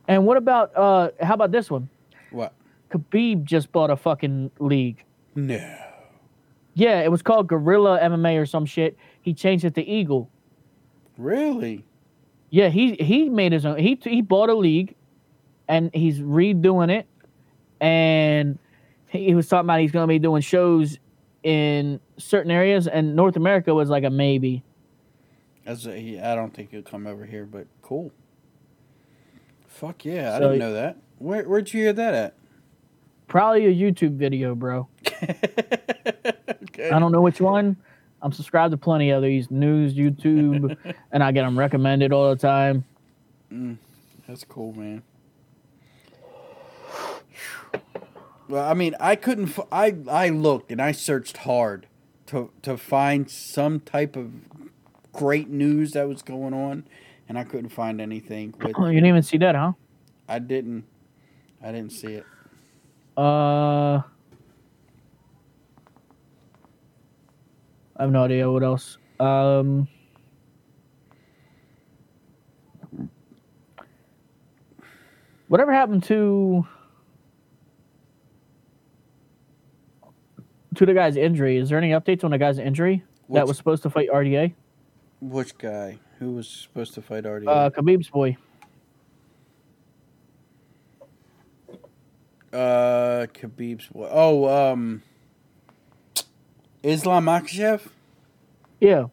And what about uh how about this one? What? Khabib just bought a fucking league. No. Yeah, it was called Gorilla MMA or some shit. He changed it to Eagle. Really? Yeah, he he made his own. He he bought a league, and he's redoing it. And he, he was talking about he's going to be doing shows in certain areas, and North America was like a maybe. As a, he, I don't think he'll come over here, but cool. Fuck yeah! I didn't know that. Where where'd you hear that at? Probably a YouTube video, bro. okay. I don't know which one. I'm subscribed to plenty of these news, YouTube, and I get them recommended all the time. Mm, that's cool, man. Well, I mean, I couldn't. f- I I looked and I searched hard to to find some type of great news that was going on, and I couldn't find anything. With Oh, you didn't even see that, huh? I didn't. I didn't see it. Uh, I have no idea what else. Um, whatever happened to to the guy's injury? Is there any updates on the guy's injury that was supposed to fight RDA? Which guy? Who was supposed to fight RDA? Uh, Khabib's boy. Uh, Khabib's. Oh, um, Islam Makhachev. Yeah.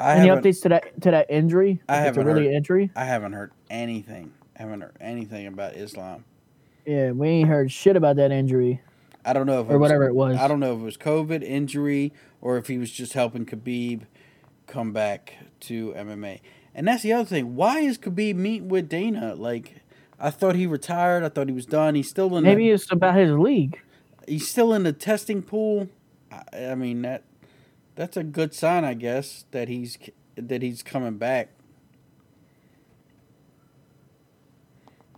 I any updates to that to that injury? I haven't really heard. injury. I haven't heard anything. I haven't heard anything about Islam. Yeah, we ain't heard shit about that injury I don't know if or whatever it was. I don't know if it was COVID injury or if he was just helping Khabib come back to MMA. And that's the other thing. Why is Khabib meeting with Dana? Like, I thought he retired. I thought he was done. He's still in. Maybe the, it's about his league. he's still in the testing pool. I, I mean that that's a good sign, I guess, that he's that he's coming back.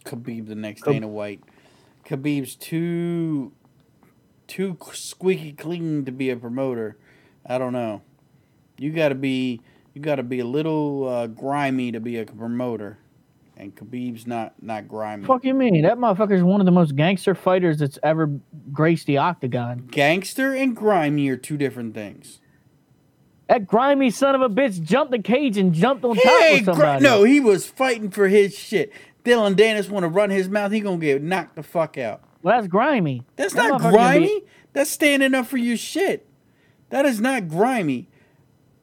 Khabib the next Khab- Dana White. Khabib's too too squeaky clean to be a promoter. I don't know. You got to be you got to be a little uh, grimy to be a promoter, and Khabib's not not grimy. Fuck you mean? That motherfucker's one of the most gangster fighters that's ever graced the octagon. Gangster and grimy are two different things. That grimy son of a bitch jumped the cage and jumped on top of gr- somebody. no, he was fighting for his shit. Dillon Danis want to run his mouth. He gonna get knocked the fuck out. well, that's grimy. That's That not grimy. be- That's standing up for your shit. That is not grimy.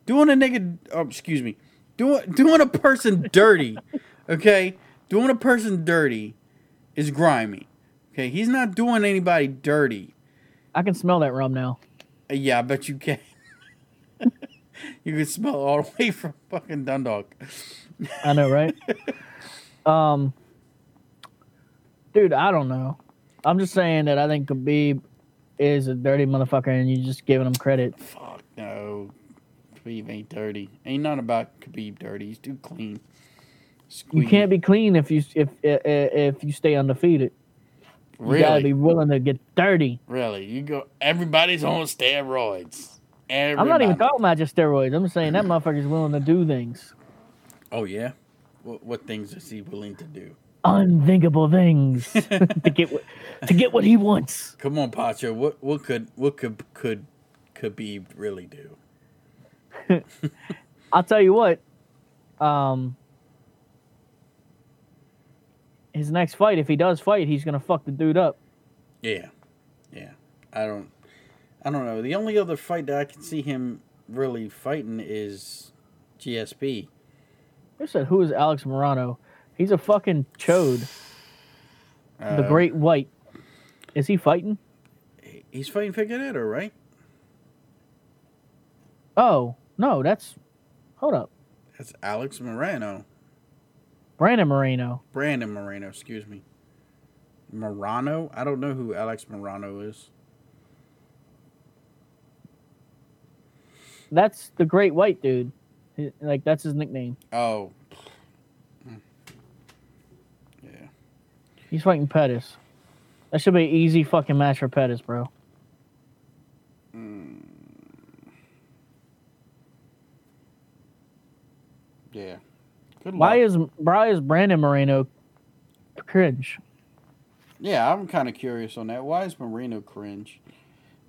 Doing a nigga, oh, excuse me, doing doing a person dirty, okay? Doing a person dirty is grimy. Okay, he's not doing anybody dirty. I can smell that rum now. Uh, Yeah, I bet you can. you can smell it all the way from fucking Dundalk. I know, right? um, dude, I don't know. I'm just saying that I think Khabib is a dirty motherfucker, and you're just giving him credit. Fuck no. Khabib ain't dirty. Ain't nothing about Khabib dirty. He's too clean. You can't be clean if you if if, if you stay undefeated. Really? You gotta be willing to get dirty. really. You go. Everybody's on steroids. Everybody. I'm not even talking about just steroids. I'm saying that motherfucker's willing to do things, Oh yeah. What, what things is he willing to do? unthinkable things, to get what to get what he wants. Come on, Pacho. What what could what could could Khabib really do? I'll tell you what. Um, his next fight, if he does fight, he's gonna fuck the dude up. Yeah, yeah. I don't. I don't know. The only other fight that I can see him really fighting is GSP. Who said who is Alex Morono? He's a fucking chode. the Uh, Great White. Is he fighting? He's fighting Figueiredo, right? Oh no, that's. Hold up, That's Alex Moreno. Brandon Moreno. Brandon Moreno, excuse me. Morono? I don't know who Alex Morono is. That's the Great White dude. Like that's his nickname. Oh. Yeah. He's fighting Pettis. That should be an easy fucking match for Pettis, bro. Hmm. Yeah. Good luck. Why is why is Brandon Moreno cringe? yeah, I'm kind of curious on that. Why is Moreno cringe?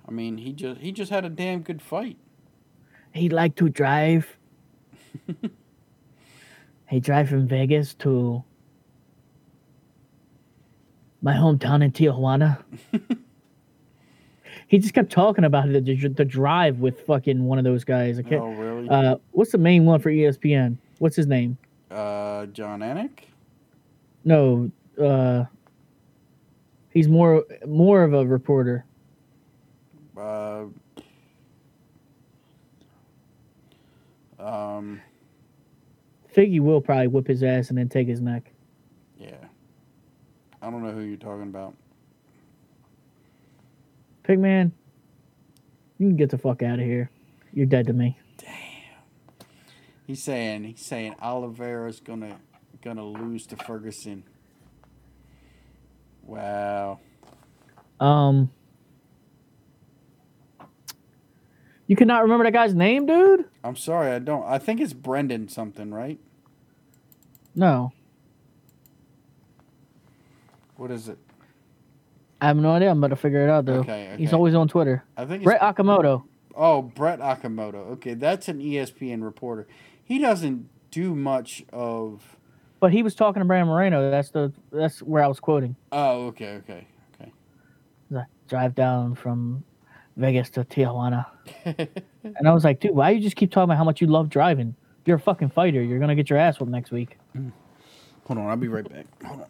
I mean, he just he just had a damn good fight. He like to drive. he drive from Vegas to my hometown in Tijuana. he just kept talking about it, the, the drive with fucking one of those guys. I can't, Oh, really? uh, what's the main one for ESPN? What's his name? Uh, Jon Anik? No, uh, he's more more of a reporter. Uh, um, Figgy will probably whip his ass and then take his neck. yeah. I don't know who you're talking about. Pigman, you can get the fuck out of here. You're dead to me. He's saying he's saying Oliveira's gonna gonna lose to Ferguson. Wow. Um, you cannot remember that guy's name, dude? I'm sorry, I don't. I think it's Brendan something, right? No, What is it? I have no idea. I'm about to figure it out though. Okay, He's always on Twitter. I think it's Brett Okamoto. Oh, Brett Okamoto. Okay, that's an ESPN reporter. He doesn't do much of. But he was talking to Brandon Moreno. That's the that's where I was quoting. Oh, okay, okay, okay. He's like, Drive down from Vegas to Tijuana, and I was like, dude, why you just keep talking about how much you love driving? You're a fucking fighter. You're gonna get your ass whooped next week. Hold on, I'll be right back. Hold on.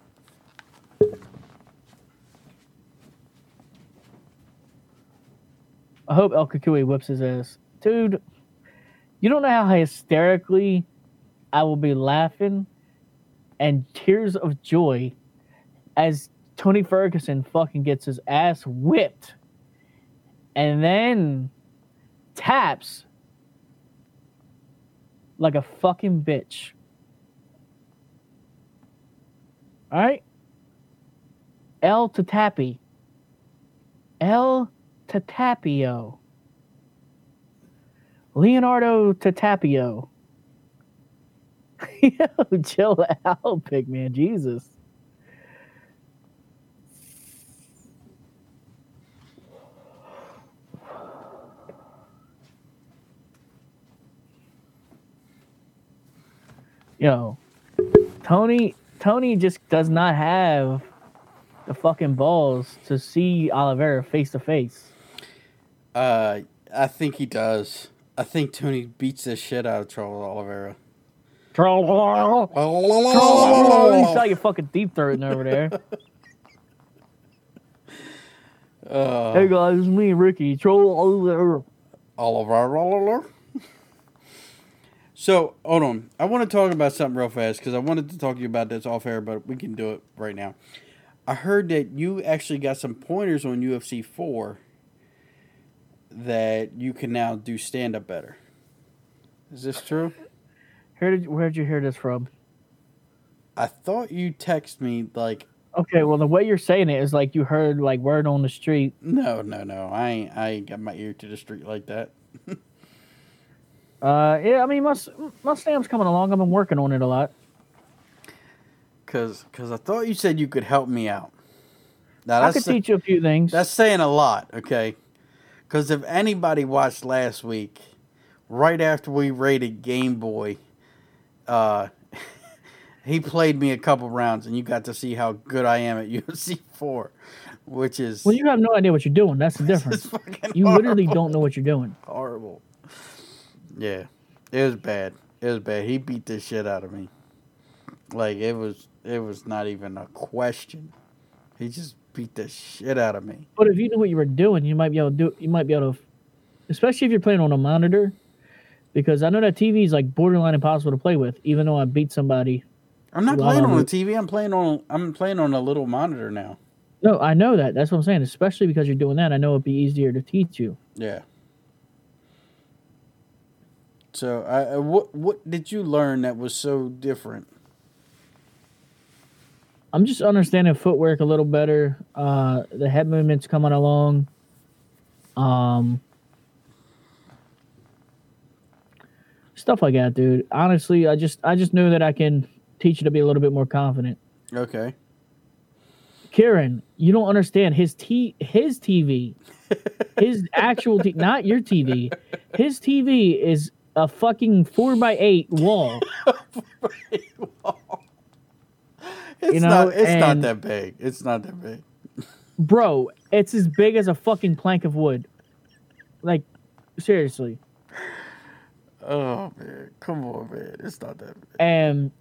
I hope El Cucuy whips his ass. Dude, you don't know how hysterically I will be laughing and tears of joy as Tony Ferguson fucking gets his ass whipped and then taps like a fucking bitch. All right? El Tatapi. El Tatapio. Leonardo Tatapio. Yo, chill out, big man. Jesus. Yo, Tony Tony just does not have the fucking balls to see Oliveira face to face. Uh, I think he does. I think Tony beats the shit out of Charles Oliveira. Charles, you saw your fucking deep throating over there. Uh, hey guys, it's me, Ricky. Troll Oliveira. Oliver, Oliver. So, hold on. I want to talk about something real fast because I wanted to talk to you about this off air, but we can do it right now. I heard that you actually got some pointers on UFC 4 that you can now do stand up better. Is this true? Where did where did you hear this from? I thought you text me like Okay, well the way you're saying it is like you heard like word on the street. no, no, no. I ain't I ain't got my ear to the street like that. Uh, yeah, I mean my s- my stam's coming along. I've been working on it a lot. Cuz cuz I thought you said you could help me out. Now I could sa- teach you a few things. That's saying a lot, okay? Because if anybody watched last week, right after we rated Game Boy, uh, he played me a couple rounds, and you got to see how good I am at UFC 4, which is well, you have no idea what you're doing. That's the difference. You literally don't know what you're doing. horrible. Yeah, it was bad. It was bad. He beat the shit out of me. Like it was, it was not even a question. He just beat the shit out of me. But if you knew what you were doing, you might be able to do. You might be able to, especially if you're playing on a monitor, because I know that TV is like borderline impossible to play with. Even though I beat somebody. I'm not playing on a TV. I'm playing on. I'm playing on a little monitor now. No, I know that. That's what I'm saying. Especially because you're doing that, I know it'd be easier to teach you. Yeah. So, I, I what what did you learn that was so different? I'm just understanding footwork a little better. Uh, the head movements coming along. Um, stuff like that, dude. Honestly, I just I just knew that I can teach you to be a little bit more confident. Okay. Kieran, you don't understand his t his TV, his actual t- not your TV. His TV is a fucking four by eight wall. It's You know, not. It's not that big. It's not that big. Bro, it's as big as a fucking plank of wood. Like, seriously. Oh man, come on, man. It's not that big. And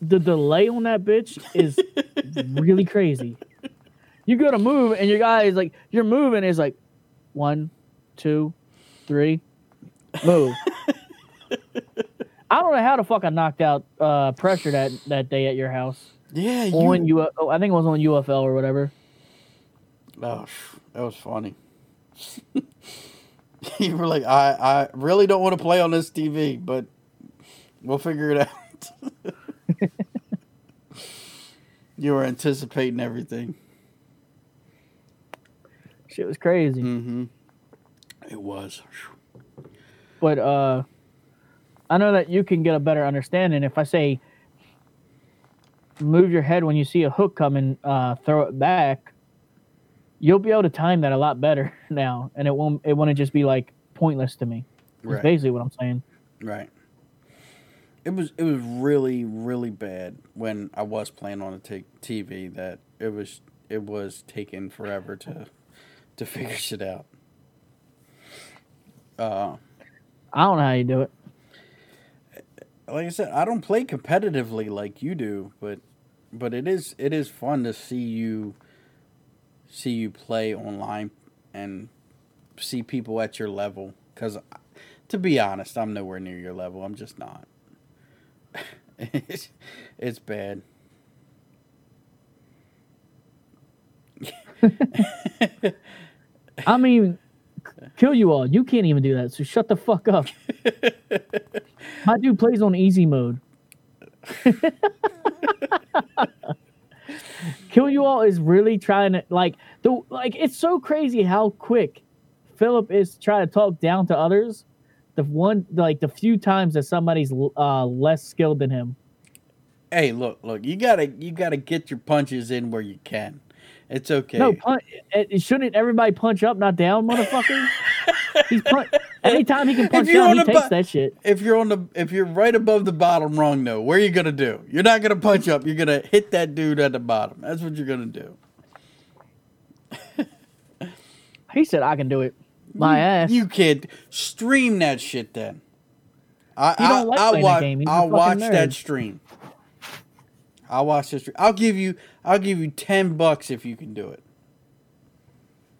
the delay on that bitch is really crazy. You go to move and your guy is like, you're moving is like, one, two, three, move. I don't know how the fuck I knocked out uh, pressure that, that day at your house. Yeah, you. On U, oh, I think it was on UFL or whatever. oh, that was funny. you were like, I, I really don't want to play on this TV, but we'll figure it out. you were anticipating everything. Shit was crazy. Mm-hmm. It was. but uh I know that you can get a better understanding if I say move your head when you see a hook coming, uh, throw it back. You'll be able to time that a lot better now, and it won't it won't just be like pointless to me. That's Right. basically what I'm saying. Right. It was it was really really bad when I was playing on a t- TV that it was it was taking forever to to figure shit out. Uh, I don't know how you do it. like I said, I don't play competitively like you do, but but it is it is fun to see you see you play online and see people at your level. Because to be honest, I'm nowhere near your level. I'm just not. It's, it's bad. I mean, kill you all. You can't even do that. So shut the fuck up. My dude plays on easy mode. kill you all is really trying to like the like. It's so crazy how quick Philip is trying to talk down to others. The one like the few times that somebody's uh, less skilled than him. Hey, look, look. You gotta, you gotta get your punches in where you can. It's okay. No, punch, eh, it, eh, shouldn't everybody punch up, not down, motherfucker? He's punch, anytime he can punch down, he takes that shit. If you're on the, if you're right above the bottom rung, though, where are you gonna do? You're not gonna punch up. You're gonna hit that dude at the bottom. That's what you're gonna do. he said, "I can do it." My you, ass. You can't stream that shit then. I, I, like I, watch, I'll watch nerd. that stream. I'll watch this. I'll give you. I'll give you ten bucks if you can do it.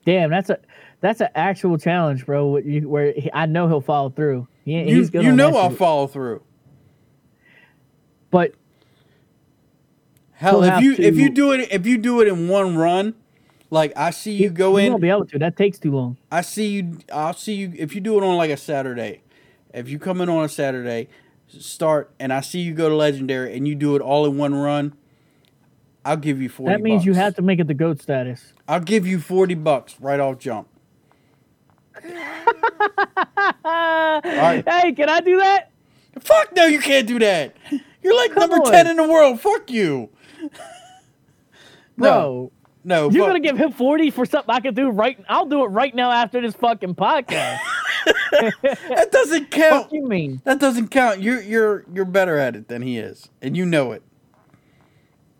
Damn, that's a that's an actual challenge, bro. Where he, I know he'll follow through. He, you, he's you know I'll follow through. But hell, if you to, if you do it if you do it in one run, like I see you go in, you won't be able to. That takes too long. I see you. I'll see you if you do it on like a Saturday. If you come in on a Saturday, start and I see you go to legendary and you do it all in one run, I'll give you forty. That means bucks. you have to make it the goat status. I'll give you forty bucks right off jump. right. Hey, can I do that? Fuck no, you can't do that. You're like Come number on. ten in the world. Fuck you. no. No, you're gonna give him forty for something I can do right. I'll do it right now after this fucking podcast. that doesn't count. What you mean? That doesn't count. You're you're you're better at it than he is, and you know it.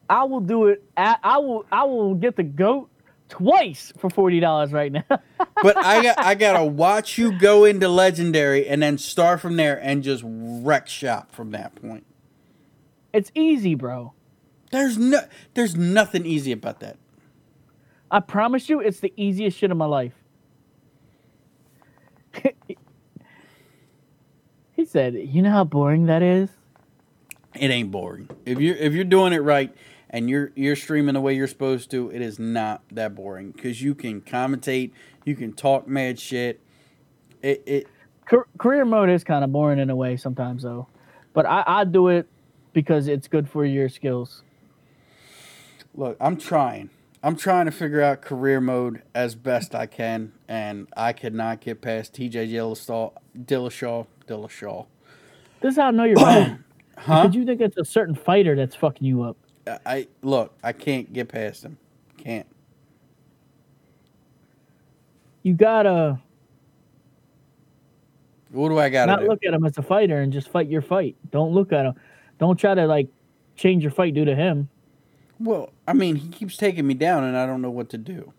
I will do it. At, I will. I will get the goat twice for forty dollars right now. but I got I gotta watch you go into legendary and then start from there and just wreck shop from that point. It's easy, bro. There's no there's nothing easy about that. I promise you, it's the easiest shit of my life. he said, "You know how boring that is." It ain't boring. If you're if you're doing it right and you're you're streaming the way you're supposed to, it is not that boring because you can commentate, you can talk mad shit. It it career mode is kind of boring in a way sometimes though, but I I do it because it's good for your skills. Look, I'm trying. I'm trying to figure out career mode as best I can, and I could not get past TJ Dillashaw. Dillashaw. Dillashaw. This is how I know you're wrong. huh? Did you think it's a certain fighter that's fucking you up? I look. I can't get past him. Can't. You gotta. What do I gotta not do? look at him as a fighter and just fight your fight. Don't look at him. Don't try to like change your fight due to him. Well, I mean, he keeps taking me down, and I don't know what to do.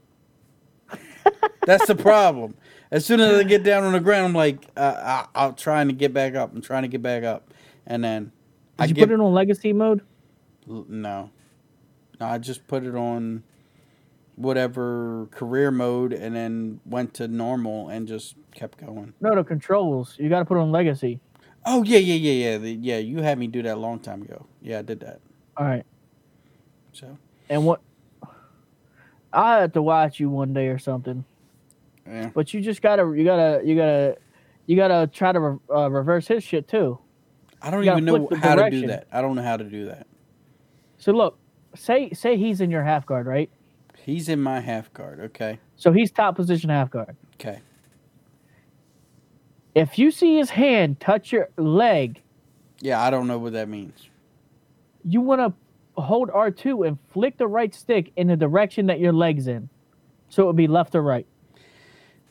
That's the problem. As soon as I get down on the ground, I'm like, uh, I, am trying to get back up. I'm trying to get back up, and then Did I you get, put it on legacy mode? No, no, I just put it on whatever career mode, and then went to normal and just kept going. No, the controls. You got to put on legacy. Oh yeah, yeah, yeah, yeah. The, yeah, you had me do that a long time ago. Yeah, I did that. All right. So. And what? I had to watch you one day or something. Yeah. But you just gotta, you gotta, you gotta, you gotta try to re- uh, reverse his shit too. I don't even know how direction. to do that. I don't know how to do that. So look, say say he's in your half guard, right? He's in my half guard. Okay. So he's top position half guard. Okay. If you see his hand touch your leg, yeah, I don't know what that means. You want to hold R2 and flick the right stick in the direction that your leg's in. So it would be left or right.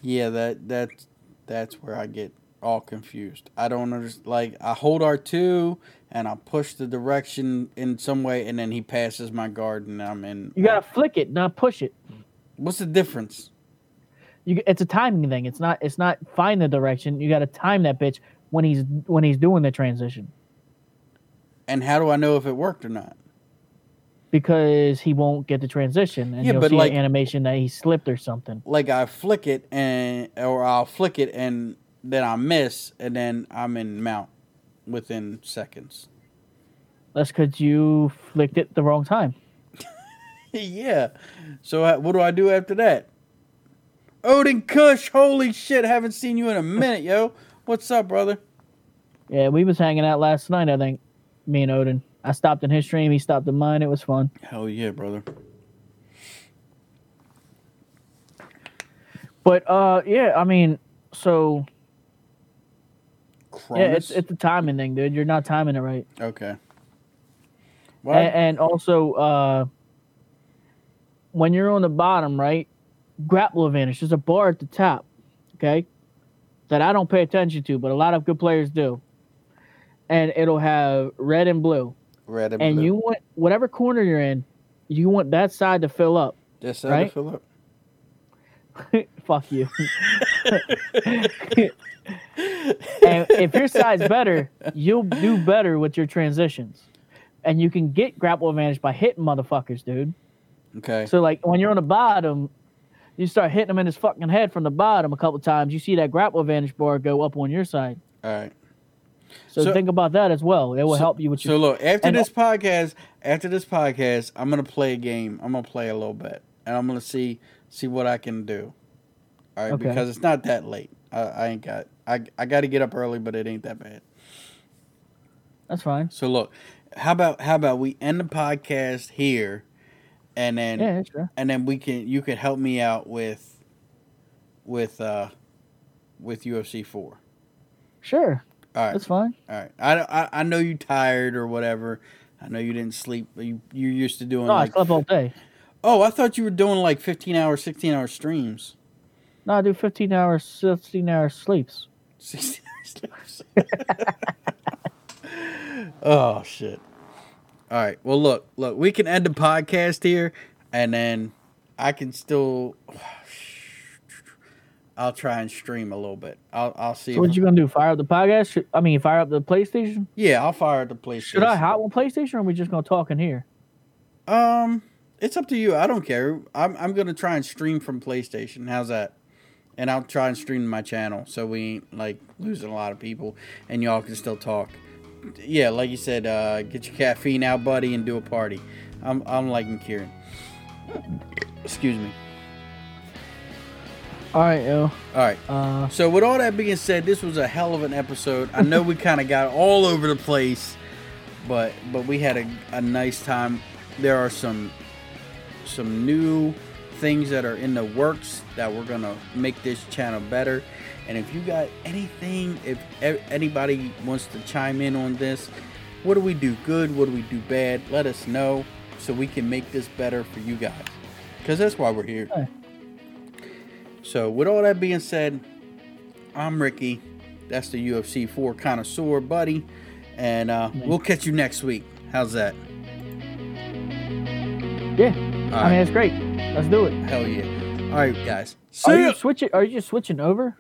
Yeah, that that's that's where I get all confused. I don't understand. Like I hold R2 and I push the direction in some way, and then he passes my guard, and I'm in. You gotta flick it, not push it. What's the difference? You, it's a timing thing. It's not. It's not find the direction. You got to time that bitch when he's when he's doing the transition. And how do I know if it worked or not? Because he won't get the transition, and yeah, you'll see like, an animation that he slipped or something. Like I flick it and or I'll flick it and then I miss and then I'm in mount within seconds. That's because you flicked it the wrong time. yeah. So uh, what do I do after that? Odin Kush, holy shit! Haven't seen you in a minute, yo. What's up, brother? Yeah, we was hanging out last night. I think me and Odin. I stopped in his stream. He stopped in mine. It was fun. Hell yeah, brother. But uh, yeah, I mean, so Cronus? yeah, it's it's the timing thing, dude. You're not timing it right. okay. A- Well, And, also, uh, when you're on the bottom, right, grapple advantage. There's a bar at the top, okay, that I don't pay attention to, but a lot of good players do. And it'll have red and blue. Red and, And blue. you want whatever corner you're in, you want that side to fill up. Just right? right? fill up. Fuck you. and if your side's better, you'll do better with your transitions. And you can get grapple advantage by hitting motherfuckers, dude. Okay. So like when you're on the bottom, you start hitting him in his fucking head from the bottom a couple times. You see that grapple advantage bar go up on your side. All right. So, So- think about that as well. It will So- help you with your. So look, after and- this podcast, after this podcast, I'm gonna play a game. I'm gonna play a little bit, and I'm gonna see see what I can do. All right, Okay. because it's not that late. I, I ain't got. I I got to get up early, but it ain't that bad. That's fine. So look, how about how about we end the podcast here, and then Yeah, sure. and then we can you can help me out with with uh with UFC four. Sure. All right. That's fine. All right. I, I, I know you tired or whatever. I know you didn't sleep. You you're used to doing No, I slept all day. Oh, I thought you were doing like 15 hour, 16 hour streams. No, I do 15 hours, 16 hour sleeps. 16 hour streams. oh shit. All right. Well, look, look. We can end the podcast here, and then I can still. I'll try and stream a little bit. I'll I'll see. So what you gonna do? Fire up the podcast? Should, I mean, fire up the PlayStation? yeah, I'll fire up the PlayStation. Should I hop on PlayStation, or are we just gonna talk in here? Um, it's up to you. I don't care. I'm I'm gonna try and stream from PlayStation. How's that? And I'll try and stream my channel so we ain't like losing a lot of people and y'all can still talk. Yeah, like you said, uh, get your caffeine out, buddy, and do a party. I'm I'm liking Kieran. Excuse me. All right, yo. All right. Uh, So with all that being said, this was a hell of an episode. I know we kind of got all over the place, but but we had a, a nice time. There are some some new things that are in the works that we're gonna make this channel better. And if you got anything, if anybody wants to chime in on this, what do we do good? What do we do bad? Let us know so we can make this better for you guys. Because that's why we're here. Hey. So, with all that being said, I'm Ricky. That's the UFC 4 connoisseur, buddy. And uh, we'll catch you next week. How's that? yeah. All I mean, it's great. Let's do it. Hell yeah. All right, guys. Are ya. you switching? Are you just switching over?